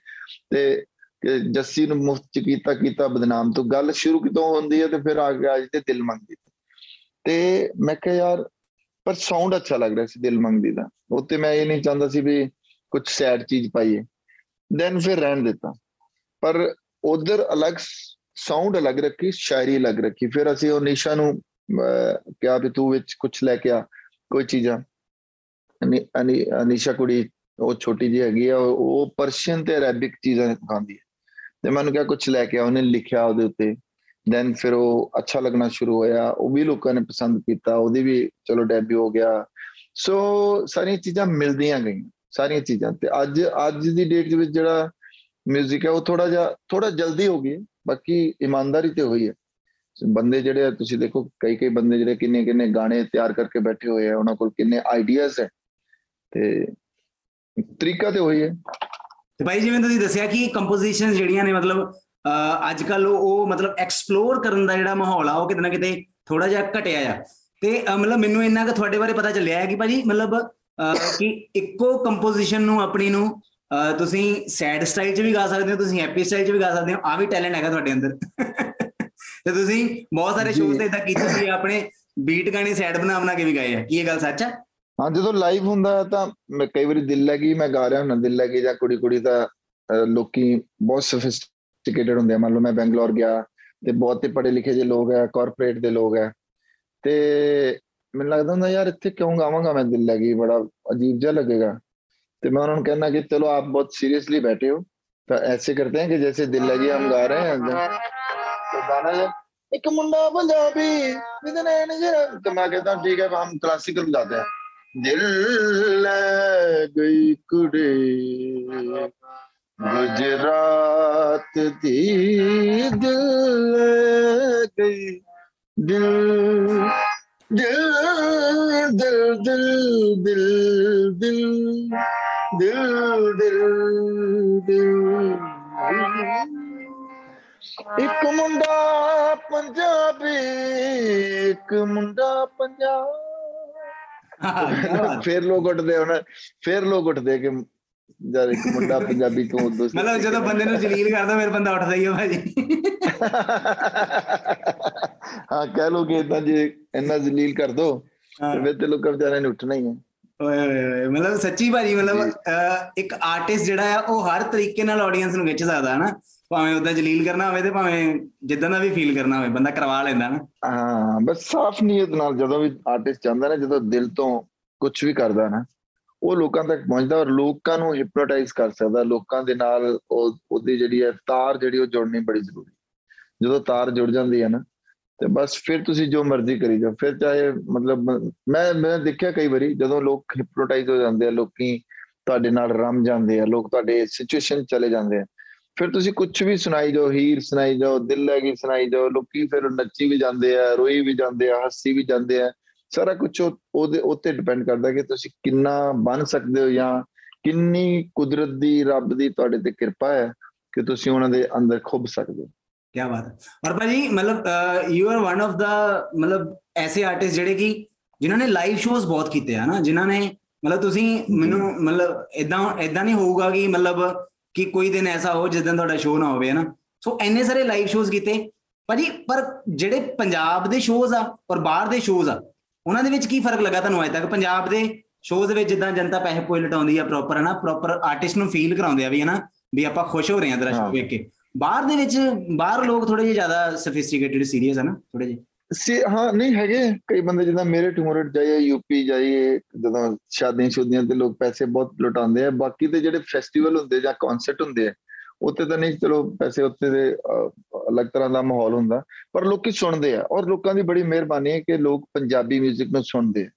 ਤੇ ਕਿ ਜੱਸੀ ਨੂੰ ਮੁਫਤ ਚ ਕੀਤਾ ਕੀਤਾ ਬਦਨਾਮ। ਤੋਂ ਗੱਲ ਸ਼ੁਰੂ ਕਿਤੋਂ ਹੁੰਦੀ ਹੈ ਤੇ ਫਿਰ ਆ ਗਿਆ ਅੱਜ ਤੇ ਦਿਲ ਮੰਗਦੀ ਤੇ ਮੈਂ ਕਿਹਾ, ਯਾਰ, ਪਰ ਸਾਊਂਡ ਅੱਛਾ ਲੱਗ ਰਿਹਾ ਸੀ ਦਿਲ ਮੰਗਦੀ ਦਾ। ਉੱਤੇ ਮੈਂ ਇਹ ਨਹੀਂ ਚਾਹੁੰਦਾ ਸੀ ਵੀ ਕੁਝ ਸੈਡ ਚੀਜ਼ ਪਾਈਏ। ਦੈਨ ਫਿਰ ਰਹਿਣ ਦਿੱਤਾ। ਪਰ ਉਧਰ ਅਲੱਗ ਸਾਊਂਡ ਅਲੱਗ ਰੱਖੀ, ਸ਼ਾਇਰੀ ਅਲੱਗ ਰੱਖੀ। ਫਿਰ ਅਸੀਂ ਉਹ ਨਿਸ਼ਾ ਨੂੰ ਕਿਹਾ ਵੀ ਤੂੰ ਵਿੱਚ ਕੁਝ ਲੈ ਕੇ ਆ, ਕੋਈ ਚੀਜ਼ਾਂ। ਅਨੀ ਅਨੀਸ਼ਾ ਕੁੜੀ, ਉਹ ਛੋਟੀ ਜਿਹੀ ਹੈਗੀ ਆ, ਉਹ ਪਰਸ਼ੀਅਨ ਤੇ ਅਰੈਬਿਕ ਚੀਜ਼ਾਂ ਖਾਂਦੀ ਹੈ। ਤੇ ਮੈਨੂੰ ਕਿਹਾ ਕੁਝ ਲੈ ਕੇ ਆ, ਉਹਨੇ ਲਿਖਿਆ ਉਹਦੇ ਉੱਤੇ। ਦੈਨ ਫਿਰ ਉਹ ਅੱਛਾ ਲੱਗਣਾ ਸ਼ੁਰੂ ਹੋਇਆ, ਉਹ ਵੀ ਲੋਕਾਂ ਨੇ ਪਸੰਦ ਕੀਤਾ, ਉਹਦੀ ਵੀ ਚਲੋ ਡੈਬਿਊ ਹੋ ਗਿਆ। ਸੋ ਸਾਰੀਆਂ ਚੀਜ਼ਾਂ ਮਿਲਦੀਆਂ ਗਈਆਂ, ਸਾਰੀਆਂ ਚੀਜ਼ਾਂ। ਤੇ ਅੱਜ ਅੱਜ ਦੀ ਡੇਟ ਦੇ ਵਿੱਚ ਜਿਹੜਾ 뮤직 ਹੈ, ਉਹ ਥੋੜਾ ਜਿਹਾ ਥੋੜਾ ਜਲਦੀ ਹੋ ਗਈ ਬਾਕੀ ਇਮਾਨਦਾਰੀ ਤੇ ਹੋਈ ਹੈ। ਬੰਦੇ ਜਿਹੜੇ ਤੁਸੀਂ ਦੇਖੋ ਕਈ ਕਈ ਬੰਦੇ ਜਿਹੜੇ ਕਿੰਨੇ ਕਿੰਨੇ ਗਾਣੇ ਤਿਆਰ ਕਰਕੇ ਬੈਠੇ ਹੋਏ ਆ, ਉਹਨਾਂ ਕੋਲ ਕਿੰਨੇ ਆਈਡੀਆਜ਼ ਹੈ। ਤੇ ਤਰੀਕਾ ਤੇ ਹੋਈ ਹੈ। ਤੇ ਭਾਈ, ਜਿਵੇਂ ਤੁਸੀਂ ਦੱਸਿਆ ਕਿ ਕੰਪੋਜੀਸ਼ਨ ਜਿਹੜੀਆਂ ਨੇ, ਮਤਲਬ ਅੱਜ ਕੱਲ ਉਹ ਮਤਲਬ ਐਕਸਪਲੋਰ ਕਰਨ ਦਾ ਜਿਹੜਾ ਮਾਹੌਲ ਆ, ਉਹ ਕਿਤੇ ਨਾ ਕਿਤੇ ਥੋੜਾ ਜਿਹਾ ਘਟਿਆ ਆ। ਤੇ ਮਤਲਬ ਮੈਨੂੰ ਇੰਨਾ ਕਿ ਤੁਹਾਡੇ ਬਾਰੇ ਪਤਾ ਚੱਲਿਆ ਹੈ ਕਿ ਭਾਜੀ, ਮਤਲਬ ਕਿ ਇੱਕੋ ਕੰਪੋਜੀਸ਼ਨ ਨੂੰ, ਆਪਣੀ ਨੂੰ ਤੁਸੀਂ ਸੈਡ ਸਟਾਈਲ 'ਚ ਵੀ ਗਾ ਸਕਦੇ ਹੋ ਤੁਸੀਂ ਹੈਪੀ ਸਟਾਈਲ 'ਚ ਵੀ ਗਾ ਸਕਦੇ ਹੋ ਆ ਵੀ ਟੈਲੈਂਟ ਹੈਗਾ ਤੁਹਾਡੇ ਅੰਦਰ। ਤੇ ਤੁਸੀਂ ਬਹੁਤ ਸਾਰੇ ਸ਼ੋਅ ਤੇ ਇਦਾਂ ਕੀਤੇ ਸੀ ਆਪਣੇ ਬੀਟ ਗਾਣੇ ਸੈਡ ਬਣਾ ਬਣਾ ਕੇ ਵੀ ਗਾਏ ਆ। ਕੀ ਇਹ ਗੱਲ ਸੱਚ ਆ? ਹਾਂ ਜਦੋਂ ਲਾਈਵ ਹੁੰਦਾ ਤਾਂ ਮੈਂ ਕਈ ਵਾਰੀ ਦਿਲ ਲੱਗੀ ਮੈਂ ਗਾ ਰਿਹਾ ਹੁੰਦਾ ਦਿਲ ਲੱਗੀ ਜਾਂ ਕੁੜੀ ਕੁੜੀ ਦਾ ਲੋਕੀ ਬਹੁਤ ਸੋਫਿਸਟੀਕੇਟਡ ਹੁੰਦੇ ਆ। ਮੰਨ ਲਓ ਮੈਂ ਬੈਂਗਲੌਰ ਗਿਆ ਤੇ ਬਹੁਤ ਹੀ ਪੜ੍ਹੇ ਲਿਖੇ ਜੇ ਲੋਕ ਆ ਕਾਰਪੋਰੇਟ ਦੇ ਲੋਕ ਆ। ਤੇ ਮੈਨੂੰ ਲੱਗਦਾ ਹੁੰਦਾ ਯਾਰ ਇੱਥੇ ਕਿਉਂ ਗਾਵਾਂਗਾ ਮੈਂ ਦਿਲ ਲੱਗੀ ਬੜਾ ਅਜੀਬ ਜਿਹਾ ਲੱਗੇਗਾ। तो मैं उन्होंने कहना कि चलो आप बहुत सीरियसली बैठे हो। तो ऐसे करते हैं कि जैसे दिल लगी हम गा रहे हैं तो, तो गाना एक मुंडा पंजाबी तो मैं कहता हूँ ठीक है हम क्लासिकल गाते हैं। दिल गई कुड़ी गुजरात दी दिल गई। दिल दिल दिल दिल दिल दिल, दिल, दिल। ਦਿਲ ਦਿਲ ਦਿਲ। ਇੱਕ ਮੁੰਡਾ ਪੰਜਾਬੀ ਇੱਕ ਮੁੰਡਾ ਪੰਜਾਬ। ਫਿਰ ਲੋਕ ਉੱਠਦੇ ਹੁਣ ਫਿਰ ਲੋਕ ਉੱਠਦੇ ਕਿ ਜਦ ਇੱਕ ਮੁੰਡਾ ਪੰਜਾਬੀ ਤੋਂ ਉਦੋਂ ਮਤਲਬ ਜਦੋਂ ਬੰਦੇ ਨੂੰ ਜਲੀਲ ਕਰਦਾ ਫਿਰ ਬੰਦਾ ਉੱਠਦਾ ਹੀ ਆ ਭਾਜੀ। ਹਾਂ ਕਹਿ ਲੋ ਕਿ ਇਦਾਂ ਜੇ ਇੰਨਾ ਜਲੀਲ ਕਰ ਦੋ ਫਿਰ ਤੇ ਲੋਕਾਂ ਵਿਚਾਰਿਆਂ ਨੇ ਉੱਠਣਾ ਹੀ ਹੈ ਓਏ ਓਏ ਮਤਲਬ ਸੱਚੀ ਭਾਜੀ ਮਤਲਬ ਇੱਕ ਆਰਟਿਸਟ ਜਿਹੜਾ ਆ ਉਹ ਹਰ ਤਰੀਕੇ ਨਾਲ ਆਡੀਅנס ਨੂੰ ਖਿੱਚ ਸਕਦਾ ਹੈ ਨਾ ਭਾਵੇਂ ਉਹਦਾ ਜਲੀਲ ਕਰਨਾ ਹੋਵੇ ਤੇ ਭਾਵੇਂ ਜਿੱਦਾਂ ਦਾ ਵੀ ਫੀਲ ਕਰਨਾ ਹੋਵੇ ਬੰਦਾ ਕਰਵਾ ਲੈਂਦਾ ਨਾ ਹਾਂ ਬਸ ਸਾਫ਼ ਨੀਅਤ ਨਾਲ ਜਦੋਂ ਵੀ ਆਰਟਿਸਟ ਚਾਹੁੰਦਾ ਨਾ ਜਦੋਂ ਦਿਲ ਤੋਂ ਕੁਝ ਵੀ ਕਰਦਾ ਨਾ ਉਹ ਲੋਕਾਂ ਤੱਕ ਪਹੁੰਚਦਾ ਔਰ ਲੋਕਾਂ ਨੂੰ ਹਿਪਨੋਟਾਈਜ਼ ਕਰ ਸਕਦਾ ਲੋਕਾਂ ਦੇ ਨਾਲ ਉਹ ਉਹਦੀ ਜਿਹੜੀ ਹੈ ਤਾਰ ਜਿਹੜੀ ਉਹ ਜੁੜਨੀ ਬੜੀ ਜ਼ਰੂਰੀ ਜਦੋਂ ਤਾਰ ਜੁੜ ਜਾਂਦੀ ਹੈ ਨਾ ਤੇ ਬਸ ਫਿਰ ਤੁਸੀਂ ਜੋ ਮਰਜ਼ੀ ਕਰੀ ਜਾਓ। ਫਿਰ ਚਾਹੇ ਮਤਲਬ ਮੈਂ ਮੈਂ ਦੇਖਿਆ ਕਈ ਵਾਰੀ ਜਦੋਂ ਲੋਕ ਹਿਪਨੋਟਾਈਜ਼ ਹੋ ਜਾਂਦੇ ਆ, ਲੋਕੀ ਤੁਹਾਡੇ ਨਾਲ ਰਮ ਜਾਂਦੇ ਆ, ਲੋਕ ਤੁਹਾਡੇ ਸਿਚੁਏਸ਼ਨ ਚਲੇ ਜਾਂਦੇ ਆ, ਫਿਰ ਤੁਸੀਂ ਕੁਝ ਵੀ ਸੁਣਾਈ ਜਾਓ, ਹੀਰ ਸੁਣਾਈ ਜਾਓ ਦਿਲ ਲੈ ਗਈ ਸੁਣਾਈ ਜਾਓ, ਲੋਕੀ ਫਿਰ ਨੱਚੀ ਵੀ ਜਾਂਦੇ ਆ, ਰੋਈ ਵੀ ਜਾਂਦੇ ਆ, ਹੱਸੀ ਵੀ ਜਾਂਦੇ ਆ, ਸਾਰਾ ਕੁਝ ਉਹਦੇ, ਉੱਤੇ ਡਿਪੈਂਡ ਕਰਦਾ ਕਿ ਤੁਸੀਂ ਕਿੰਨਾ ਬਣ ਸਕਦੇ ਹੋ ਜਾਂ ਕਿੰਨੀ ਕੁਦਰਤ ਦੀ, ਰੱਬ ਦੀ ਤੁਹਾਡੇ ਤੇ ਕਿਰਪਾ ਹੈ ਕਿ ਤੁਸੀਂ ਉਹਨਾਂ ਦੇ ਅੰਦਰ ਖੁੱਭ ਸਕਦੇ ਹੋ। ਕੀ ਬਾਤ ਹੈ। ਔਰ ਭਾਜੀ ਮਤਲਬ you are one of the ਮਤਲਬ ਐਸੇ ਆਰਟਿਸਟ ਜਿਹੜੇ ਕਿ ਜਿਨ੍ਹਾਂ ਨੇ ਲਾਈਵ ਸ਼ੋਜ਼ ਬਹੁਤ ਕੀਤੇ ਆ ਨਾ ਜਿਨ੍ਹਾਂ ਨੇ ਮਤਲਬ ਤੁਸੀਂ ਮੈਨੂੰ ਮਤਲਬ ਇਦਾਂ ਇਦਾਂ ਨਹੀਂ ਹੋਊਗਾ ਕਿ ਮਤਲਬ ਕਿ ਕੋਈ ਦਿਨ ਐਸਾ ਹੋ ਜਿਸ ਦਿਨ ਤੁਹਾਡਾ ਸ਼ੋਅ ਨਾ ਹੋਵੇ ਨਾ ਸੋ ਐਨੇ ਸਾਰੇ ਲਾਈਵ ਸ਼ੋਜ਼ ਕੀਤੇ। ਭਾਜੀ ਪਰ ਜਿਹੜੇ ਪੰਜਾਬ ਦੇ ਸ਼ੋਜ਼ ਆ ਔਰ ਬਾਹਰ ਦੇ ਸ਼ੋਜ਼ ਆ ਉਹਨਾਂ ਦੇ ਵਿੱਚ ਕੀ ਫ਼ਰਕ ਲੱਗਾ ਤੁਹਾਨੂੰ ਅਜੇ ਤੱਕ? ਪੰਜਾਬ ਦੇ ਸ਼ੋਜ਼ ਦੇ ਵਿੱਚ ਜਿੱਦਾਂ ਜਨਤਾ ਪੈਸੇ ਪੋਏ ਲਟਾਉਂਦੀ ਆ ਪ੍ਰੋਪਰ ਹੈ ਨਾ ਪ੍ਰੋਪਰ ਆਰਟਿਸਟ ਨੂੰ ਫੀਲ ਕਰਾਉਂਦੇ ਆ ਵੀ ਹੈ ਨਾ ਵੀ ਆਪਾਂ ਖੁਸ਼ ਹੋ ਰਹੇ ਹਾਂ ਤੇਰਾ। ਸ਼ੋਅ ਵੇਖ ਕੇ। ਬਾਹਰ ਦੇ ਵਿੱਚ ਬਾਹਰ ਲੋਕ ਥੋੜੇ ਜਿਹਾ ਜ਼ਿਆਦਾ ਸਫਿਸਟੀਕੇਟਿਡ ਸੀਰੀਅਸ ਹੈ ਨਾ ਥੋੜੇ ਜਿਹੇ। ਸੀ ਹਾਂ ਨਹੀਂ ਹੈਗੇ ਕਈ ਬੰਦੇ ਜਿੱਦਾਂ ਮੇਰੇ ਟਿਊਮਰਟ ਜਾਈਏ ਯੂਪੀ ਜਾਈਏ ਜਦੋਂ ਸ਼ਾਦੀਆਂ ਸ਼ੁਦੀਆਂ ਤੇ ਲੋਕ ਪੈਸੇ ਬਹੁਤ ਲੁਟਾਉਂਦੇ ਆ। ਬਾਕੀ ਤੇ ਜਿਹੜੇ ਫੈਸਟੀਵਲ ਹੁੰਦੇ ਜਾਂ ਕਨਸਰਟ ਹੁੰਦੇ ਆ ਉੱਤੇ ਤਾਂ ਨਹੀਂ ਚਲੋ ਪੈਸੇ ਉੱਤੇ ਦੇ ਅਹ, ਅਲੱਗ ਤਰ੍ਹਾਂ ਦਾ ਮਾਹੌਲ ਹੁੰਦਾ। ਪਰ ਲੋਕੀ ਸੁਣਦੇ ਆ ਔਰ ਲੋਕਾਂ ਦੀ ਬੜੀ ਮਿਹਰਬਾਨੀ ਹੈ ਕਿ ਲੋਕ ਪੰਜਾਬੀ 뮤직 ਨੂੰ ਸੁਣਦੇ ਆ।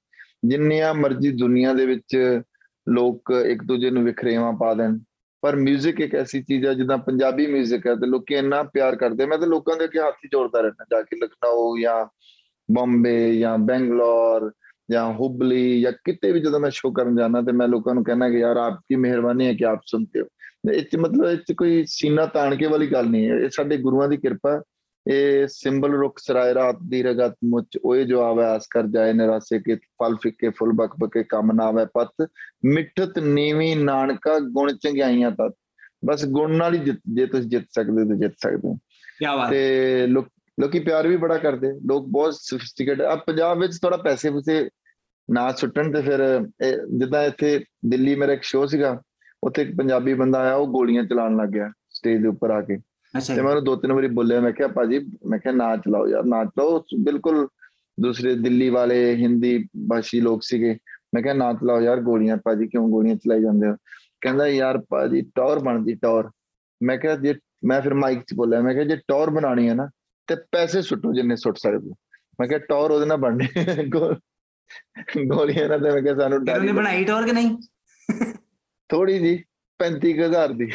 ਜਿੰਨੀਆਂ ਮਰਜ਼ੀ ਦੁਨੀਆ ਦੇ ਵਿੱਚ ਲੋਕ ਇੱਕ ਦੂਜੇ ਨੂੰ ਵਿਖਰੇਵਾਂ ਪਾ ਦੇਣ। ਪਰ 뮤직 ਇੱਕ ਐਸੀ ਚੀਜ਼ ਹੈ ਜਿੱਦਾਂ ਪੰਜਾਬੀ 뮤직 ਹੈ ਤੇ ਲੋਕੀ ਇੰਨਾ ਪਿਆਰ ਕਰਦੇ ਮੈਂ ਤਾਂ ਲੋਕਾਂ ਦੇ ਅੱਗੇ ਹੱਥ ਹੀ ਜੋੜਦਾ ਰਹਿੰਦਾ ਜਾ ਕੇ ਲਖਨਊ ਜਾਂ ਬੰਬੇ ਜਾਂ ਬੈਂਗਲੌਰ ਜਾਂ ਹੁਬਲੀ ਜਾਂ ਕਿਤੇ ਵੀ ਜਦੋਂ ਮੈਂ ਸ਼ੋਅ ਕਰਨ ਜਾਣਾ ਤੇ ਮੈਂ ਲੋਕਾਂ ਨੂੰ ਕਹਿਣਾ ਕਿ ਯਾਰ ਆਪਕੀ ਮਿਹਰਬਾਨੀ ਹੈ ਕਿ ਆਪ ਸੁਣਤੇ ਹੋ ਇਹ 'ਚ ਮਤਲਬ ਇਹ 'ਚ ਕੋਈ ਸੀਨਾ ਤਾਣ ਕੇ ਵਾਲੀ ਗੱਲ ਨਹੀਂ ਹੈ ਇਹ ਸਾਡੇ ਗੁਰੂਆਂ ਦੀ ਕਿਰਪਾ ਹੈ। ਇਹ ਸਿੰਬਲ ਰੁਖ ਸਰਾਏ ਰਾਤ ਦੀ ਰਗਤ ਮੁੱਚ ਓਏ ਜੋ ਆਵੇ ਆਸ ਕਰ ਜਾਏ ਨਿਰਾਸੇ ਕੇ ਫਲ ਫਿੱਕੇ ਫੁੱਲ ਬਕ ਬਕੇ ਕੰਮ ਨਾ ਆਵੇ ਪਤ ਮਿੱਠਤ ਨੀਵੀਂ ਨਾਨਕਾ ਗੁਣ ਚੰਗਿਆਈਆਂ ਤਤ। ਬਸ ਗੁਣ ਨਾਲ ਹੀ ਜੇ ਤੁਸੀਂ ਜਿੱਤ ਸਕਦੇ ਤੇ ਜਿੱਤ ਸਕਦੇ ਹੋ। ਕੀ ਬਾਤ। ਤੇ ਲੋਕ ਲੋਕੀ ਪਿਆਰ ਵੀ ਬੜਾ ਕਰਦੇ ਲੋਕ ਬਹੁਤ ਸੋਫਿਸਟੀਕੇਟਡ ਆ ਪੰਜਾਬ ਵਿੱਚ ਥੋੜਾ ਪੈਸੇ ਪੂਸੇ ਨਾ ਸੁੱਟਣ ਤੇ ਫਿਰ ਜਿੱਦਾਂ ਇੱਥੇ ਦਿੱਲੀ ਮੇਰਾ ਇੱਕ ਸ਼ੋਅ ਸੀਗਾ ਉੱਥੇ ਇੱਕ ਪੰਜਾਬੀ ਬੰਦਾ ਆਇਆ ਉਹ ਗੋਲੀਆਂ ਚਲਾਉਣ ਲੱਗ ਗਿਆ ਸਟੇਜ ਦੇ ਉੱਪਰ ਆ ਕੇ। ਅੱਛਾ ਤੇ ਮੈਂ ਉਹਨੂੰ ਦੋ ਤਿੰਨ ਵਾਰੀ ਬੋਲਿਆ ਮੈਂ ਕਿਹਾ ਭਾਜੀ ਮੈਂ ਕਿਹਾ ਨਾ ਚਲਾਓ ਯਾਰ ਨਾ ਚਲਾਓ ਬਿਲਕੁਲ ਦੂਸਰੇ ਦਿੱਲੀ ਵਾਲੇ ਹਿੰਦੀ ਭਾਸ਼ੀ ਲੋਕ ਸੀਗੇ ਮੈਂ ਕਿਹਾ ਨਾ ਚਲਾਓ ਯਾਰ ਗੋਲੀਆਂ ਭਾਜੀ ਕਿਉਂ ਗੋਲੀਆਂ ਚਲਾਈ ਜਾਂਦੇ ਹੋ? ਕਹਿੰਦਾ ਯਾਰ ਭਾਜੀ ਟੌਰ ਬਣਦੀ ਟੌਰ। ਮੈਂ ਕਿਹਾ ਜੇ ਮੈਂ ਫਿਰ ਮਾਈਕ 'ਚ ਬੋਲਿਆ ਮੈਂ ਕਿਹਾ ਜੇ ਟੌਰ ਬਣਾਣੀ ਹੈ ਨਾ ਤੇ ਪੈਸੇ ਸੁੱਟੋ ਜਿੰਨੇ ਸੁੱਟ ਸਕਦੇ ਮੈਂ ਕਿਹਾ ਟੌਰ ਉਹਦੇ ਨਾਲ ਬਣਨੀ ਗੋਲੀਆਂ ਨਾਲ ਤੇ ਮੈਂ ਕਿਹਾ ਸਾਨੂੰ ਡਰ ਉਹਨੇ ਬਣਾਈ ਟੌਰ ਕਿ ਨਹੀਂ? ਥੋੜੀ ਜੀ 35000 ਦੀ।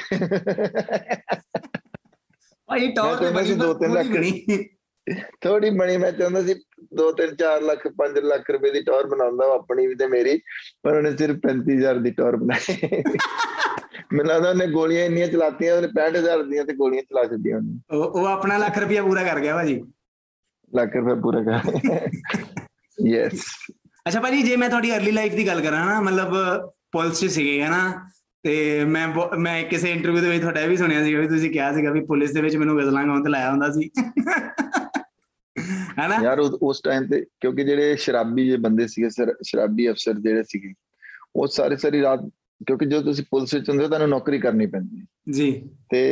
ਭਾਈ ਟੌਰ ਤੇ ਬਣੀ ਦੋ ਤਿੰਨ ਲੱਖ। ਥੋੜੀ ਬਣੀ ਮੈਂ ਚਾਹੁੰਦਾ ਸੀ 2 3 4 ਲੱਖ 5 ਲੱਖ ਰੁਪਏ ਦੀ ਟੌਰ ਬਣਾਉਂਦਾ ਉਹ ਆਪਣੀ ਵੀ ਤੇ ਮੇਰੀ ਪਰ ਉਹਨੇ ਸਿਰਫ 35000 ਦੀ ਟੌਰ ਬਣਾਈ। ਮੈਨੂੰ ਲੱਗਦਾ ਉਹਨੇ ਗੋਲੀਆਂ ਇੰਨੀਆਂ ਚਲਾਤੀਆਂ ਉਹਨੇ 65000 ਦੀਆਂ ਤੇ ਗੋਲੀਆਂ ਚਲਾ ਛੱਡੀਆਂ ਉਹਨੇ। ਉਹ ਆਪਣਾ ਲੱਖ ਰੁਪਇਆ ਪੂਰਾ ਕਰ ਗਿਆ ਭਾਜੀ। ਲੱਖ ਰੁਪਏ ਪੂਰਾ ਕਰ ਯੈਸ ਅੱਛਾ ਭਾਜੀ ਜੇ ਮੈਂ ਤੁਹਾਡੀ अर्ਲੀ ਲਾਈਫ ਦੀ ਗੱਲ ਕਰਾਂ ਨਾ ਮਤਲਬ ਪੁਲਿਸ 'ਚ ਸੀਗੇ ਹਨਾ? ਤੇ ਮੈਂ ਮੈਂ ਕਿਸੇ ਇੰਟਰਵਿਊ ਦੇ ਵਿੱਚ ਤੁਹਾਡਾ ਇਹ ਵੀ ਸੁਣਿਆ ਸੀਗਾ ਵੀ ਤੁਸੀਂ ਕਿਹਾ ਸੀਗਾ ਵੀ ਪੁਲਿਸ ਦੇ ਵਿੱਚ ਮੈਨੂੰ ਗਜ਼ਲਾਂ ਗਾਉਣ ਤੇ ਲਾਇਆ ਹੁੰਦਾ ਸੀ। ਹਨਾ? ਯਾਰ ਉਸ ਟਾਈਮ ਤੇ ਕਿਉਂਕਿ ਜਿਹੜੇ ਸ਼ਰਾਬੀ ਜੇ ਬੰਦੇ ਸੀਗੇ ਸਰ- ਸ਼ਰਾਬੀ ਅਫਸਰ ਜਿਹੜੇ ਸੀਗੇ ਉਹ ਸਾਰੀ ਸਾਰੀ ਰਾਤ ਕਿਉਂਕਿ ਜਦੋਂ ਤੁਸੀਂ ਪੁਲਿਸ ਵਿੱਚ ਹੁੰਦੇ ਹੋ ਤੁਹਾਨੂੰ ਨੌਕਰੀ ਕਰਨੀ ਪੈਂਦੀ ਹੈ। ਜੀ। ਤੇ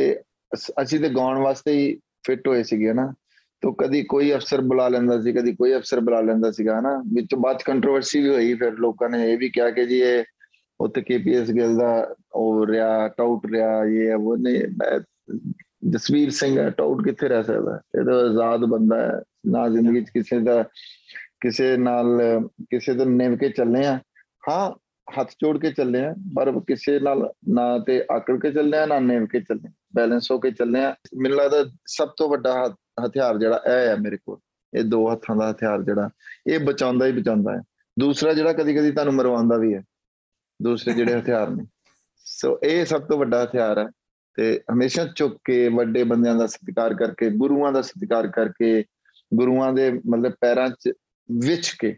ਅਸ- ਅਸੀਂ ਤੇ ਗਾਉਣ ਵਾਸਤੇ ਹੀ ਫਿੱਟ ਹੋਏ ਸੀਗੇ ਨਾ ਤੋ ਕਦੀ ਕੋਈ ਅਫਸਰ ਬੁਲਾ ਲੈਂਦਾ ਸੀ ਕਦੀ ਕੋਈ ਅਫਸਰ ਬੁਲਾ ਲੈਂਦਾ ਸੀਗਾ ਨਾ ਵਿੱਚ ਬਾਅਦ ਕੰਟਰੋਵਰਸੀ ਵੀ ਹੋਈ ਫਿਰ ਲੋਕਾਂ ਨੇ ਇਹ ਵੀ ਕਿਹਾ ਕਿ ਜੀ ਇਹ ਉੱਥੇ ਕੇਪੀਐਸ ਗਿੱਲ ਦਾ ਉਹ ਰਿਹਾ ਟਾਊਟ ਰਿਹਾ ਇਹ ਉਹ ਨੇ ਮੈਂ ਜਸਵੀਰ ਸਿੰਘ ਹੈ ਟਾਊਟ ਕਿੱਥੇ ਰਹਿ ਸਕਦਾ? ਇਹ ਤਾਂ ਆਜ਼ਾਦ ਬੰਦਾ ਹੈ, ਨਾ ਜ਼ਿੰਦਗੀ 'ਚ ਕਿਸੇ ਦਾ, ਕਿਸੇ ਨਾਲ, ਕਿਸੇ ਤੋਂ ਨਿਭ ਕੇ ਚੱਲੇ ਆ ਹਾਂ, ਹੱਥ ਜੋੜ ਕੇ ਚੱਲੇ ਆ ਪਰ ਕਿਸੇ ਨਾਲ ਨਾ ਤੇ ਆਕੜ ਕੇ ਚੱਲੇ ਆ ਨਾ ਨਿਭ ਕੇ ਚੱਲੇ ਬੈਲੈਂਸ ਹੋ ਕੇ ਚੱਲੇ ਆ ਮੈਨੂੰ ਲੱਗਦਾ ਸਭ ਤੋਂ ਵੱਡਾ ਹਥ- ਹਥਿਆਰ ਜਿਹੜਾ ਇਹ ਹੈ ਮੇਰੇ ਕੋਲ। ਇਹ ਦੋ ਹੱਥਾਂ ਦਾ ਹਥਿਆਰ ਜਿਹੜਾ, ਇਹ ਬਚਾਉਂਦਾ ਹੀ ਬਚਾਉਂਦਾ ਹੈ। ਦੂਸਰਾ ਜਿਹੜਾ ਕਦੀ ਕਦੀ ਤੁਹਾਨੂੰ ਮਰਵਾਉਂਦਾ ਵੀ ਹੈ ਦੂਸਰੇ ਜਿਹੜੇ ਹਥਿਆਰ ਨੇ। ਸੋ ਇਹ ਸਭ ਤੋਂ ਵੱਡਾ ਹਥਿਆਰ ਹੈ ਤੇ ਹਮੇਸ਼ਾ ਝੁੱਕ ਕੇ ਵੱਡੇ ਬੰਦਿਆਂ ਦਾ ਸਤਿਕਾਰ ਕਰਕੇ ਗੁਰੂਆਂ ਦਾ ਸਤਿਕਾਰ ਕਰਕੇ ਗੁਰੂਆਂ ਦੇ ਮਤਲਬ ਪੈਰਾਂ 'ਚ ਵਿਛ ਕੇ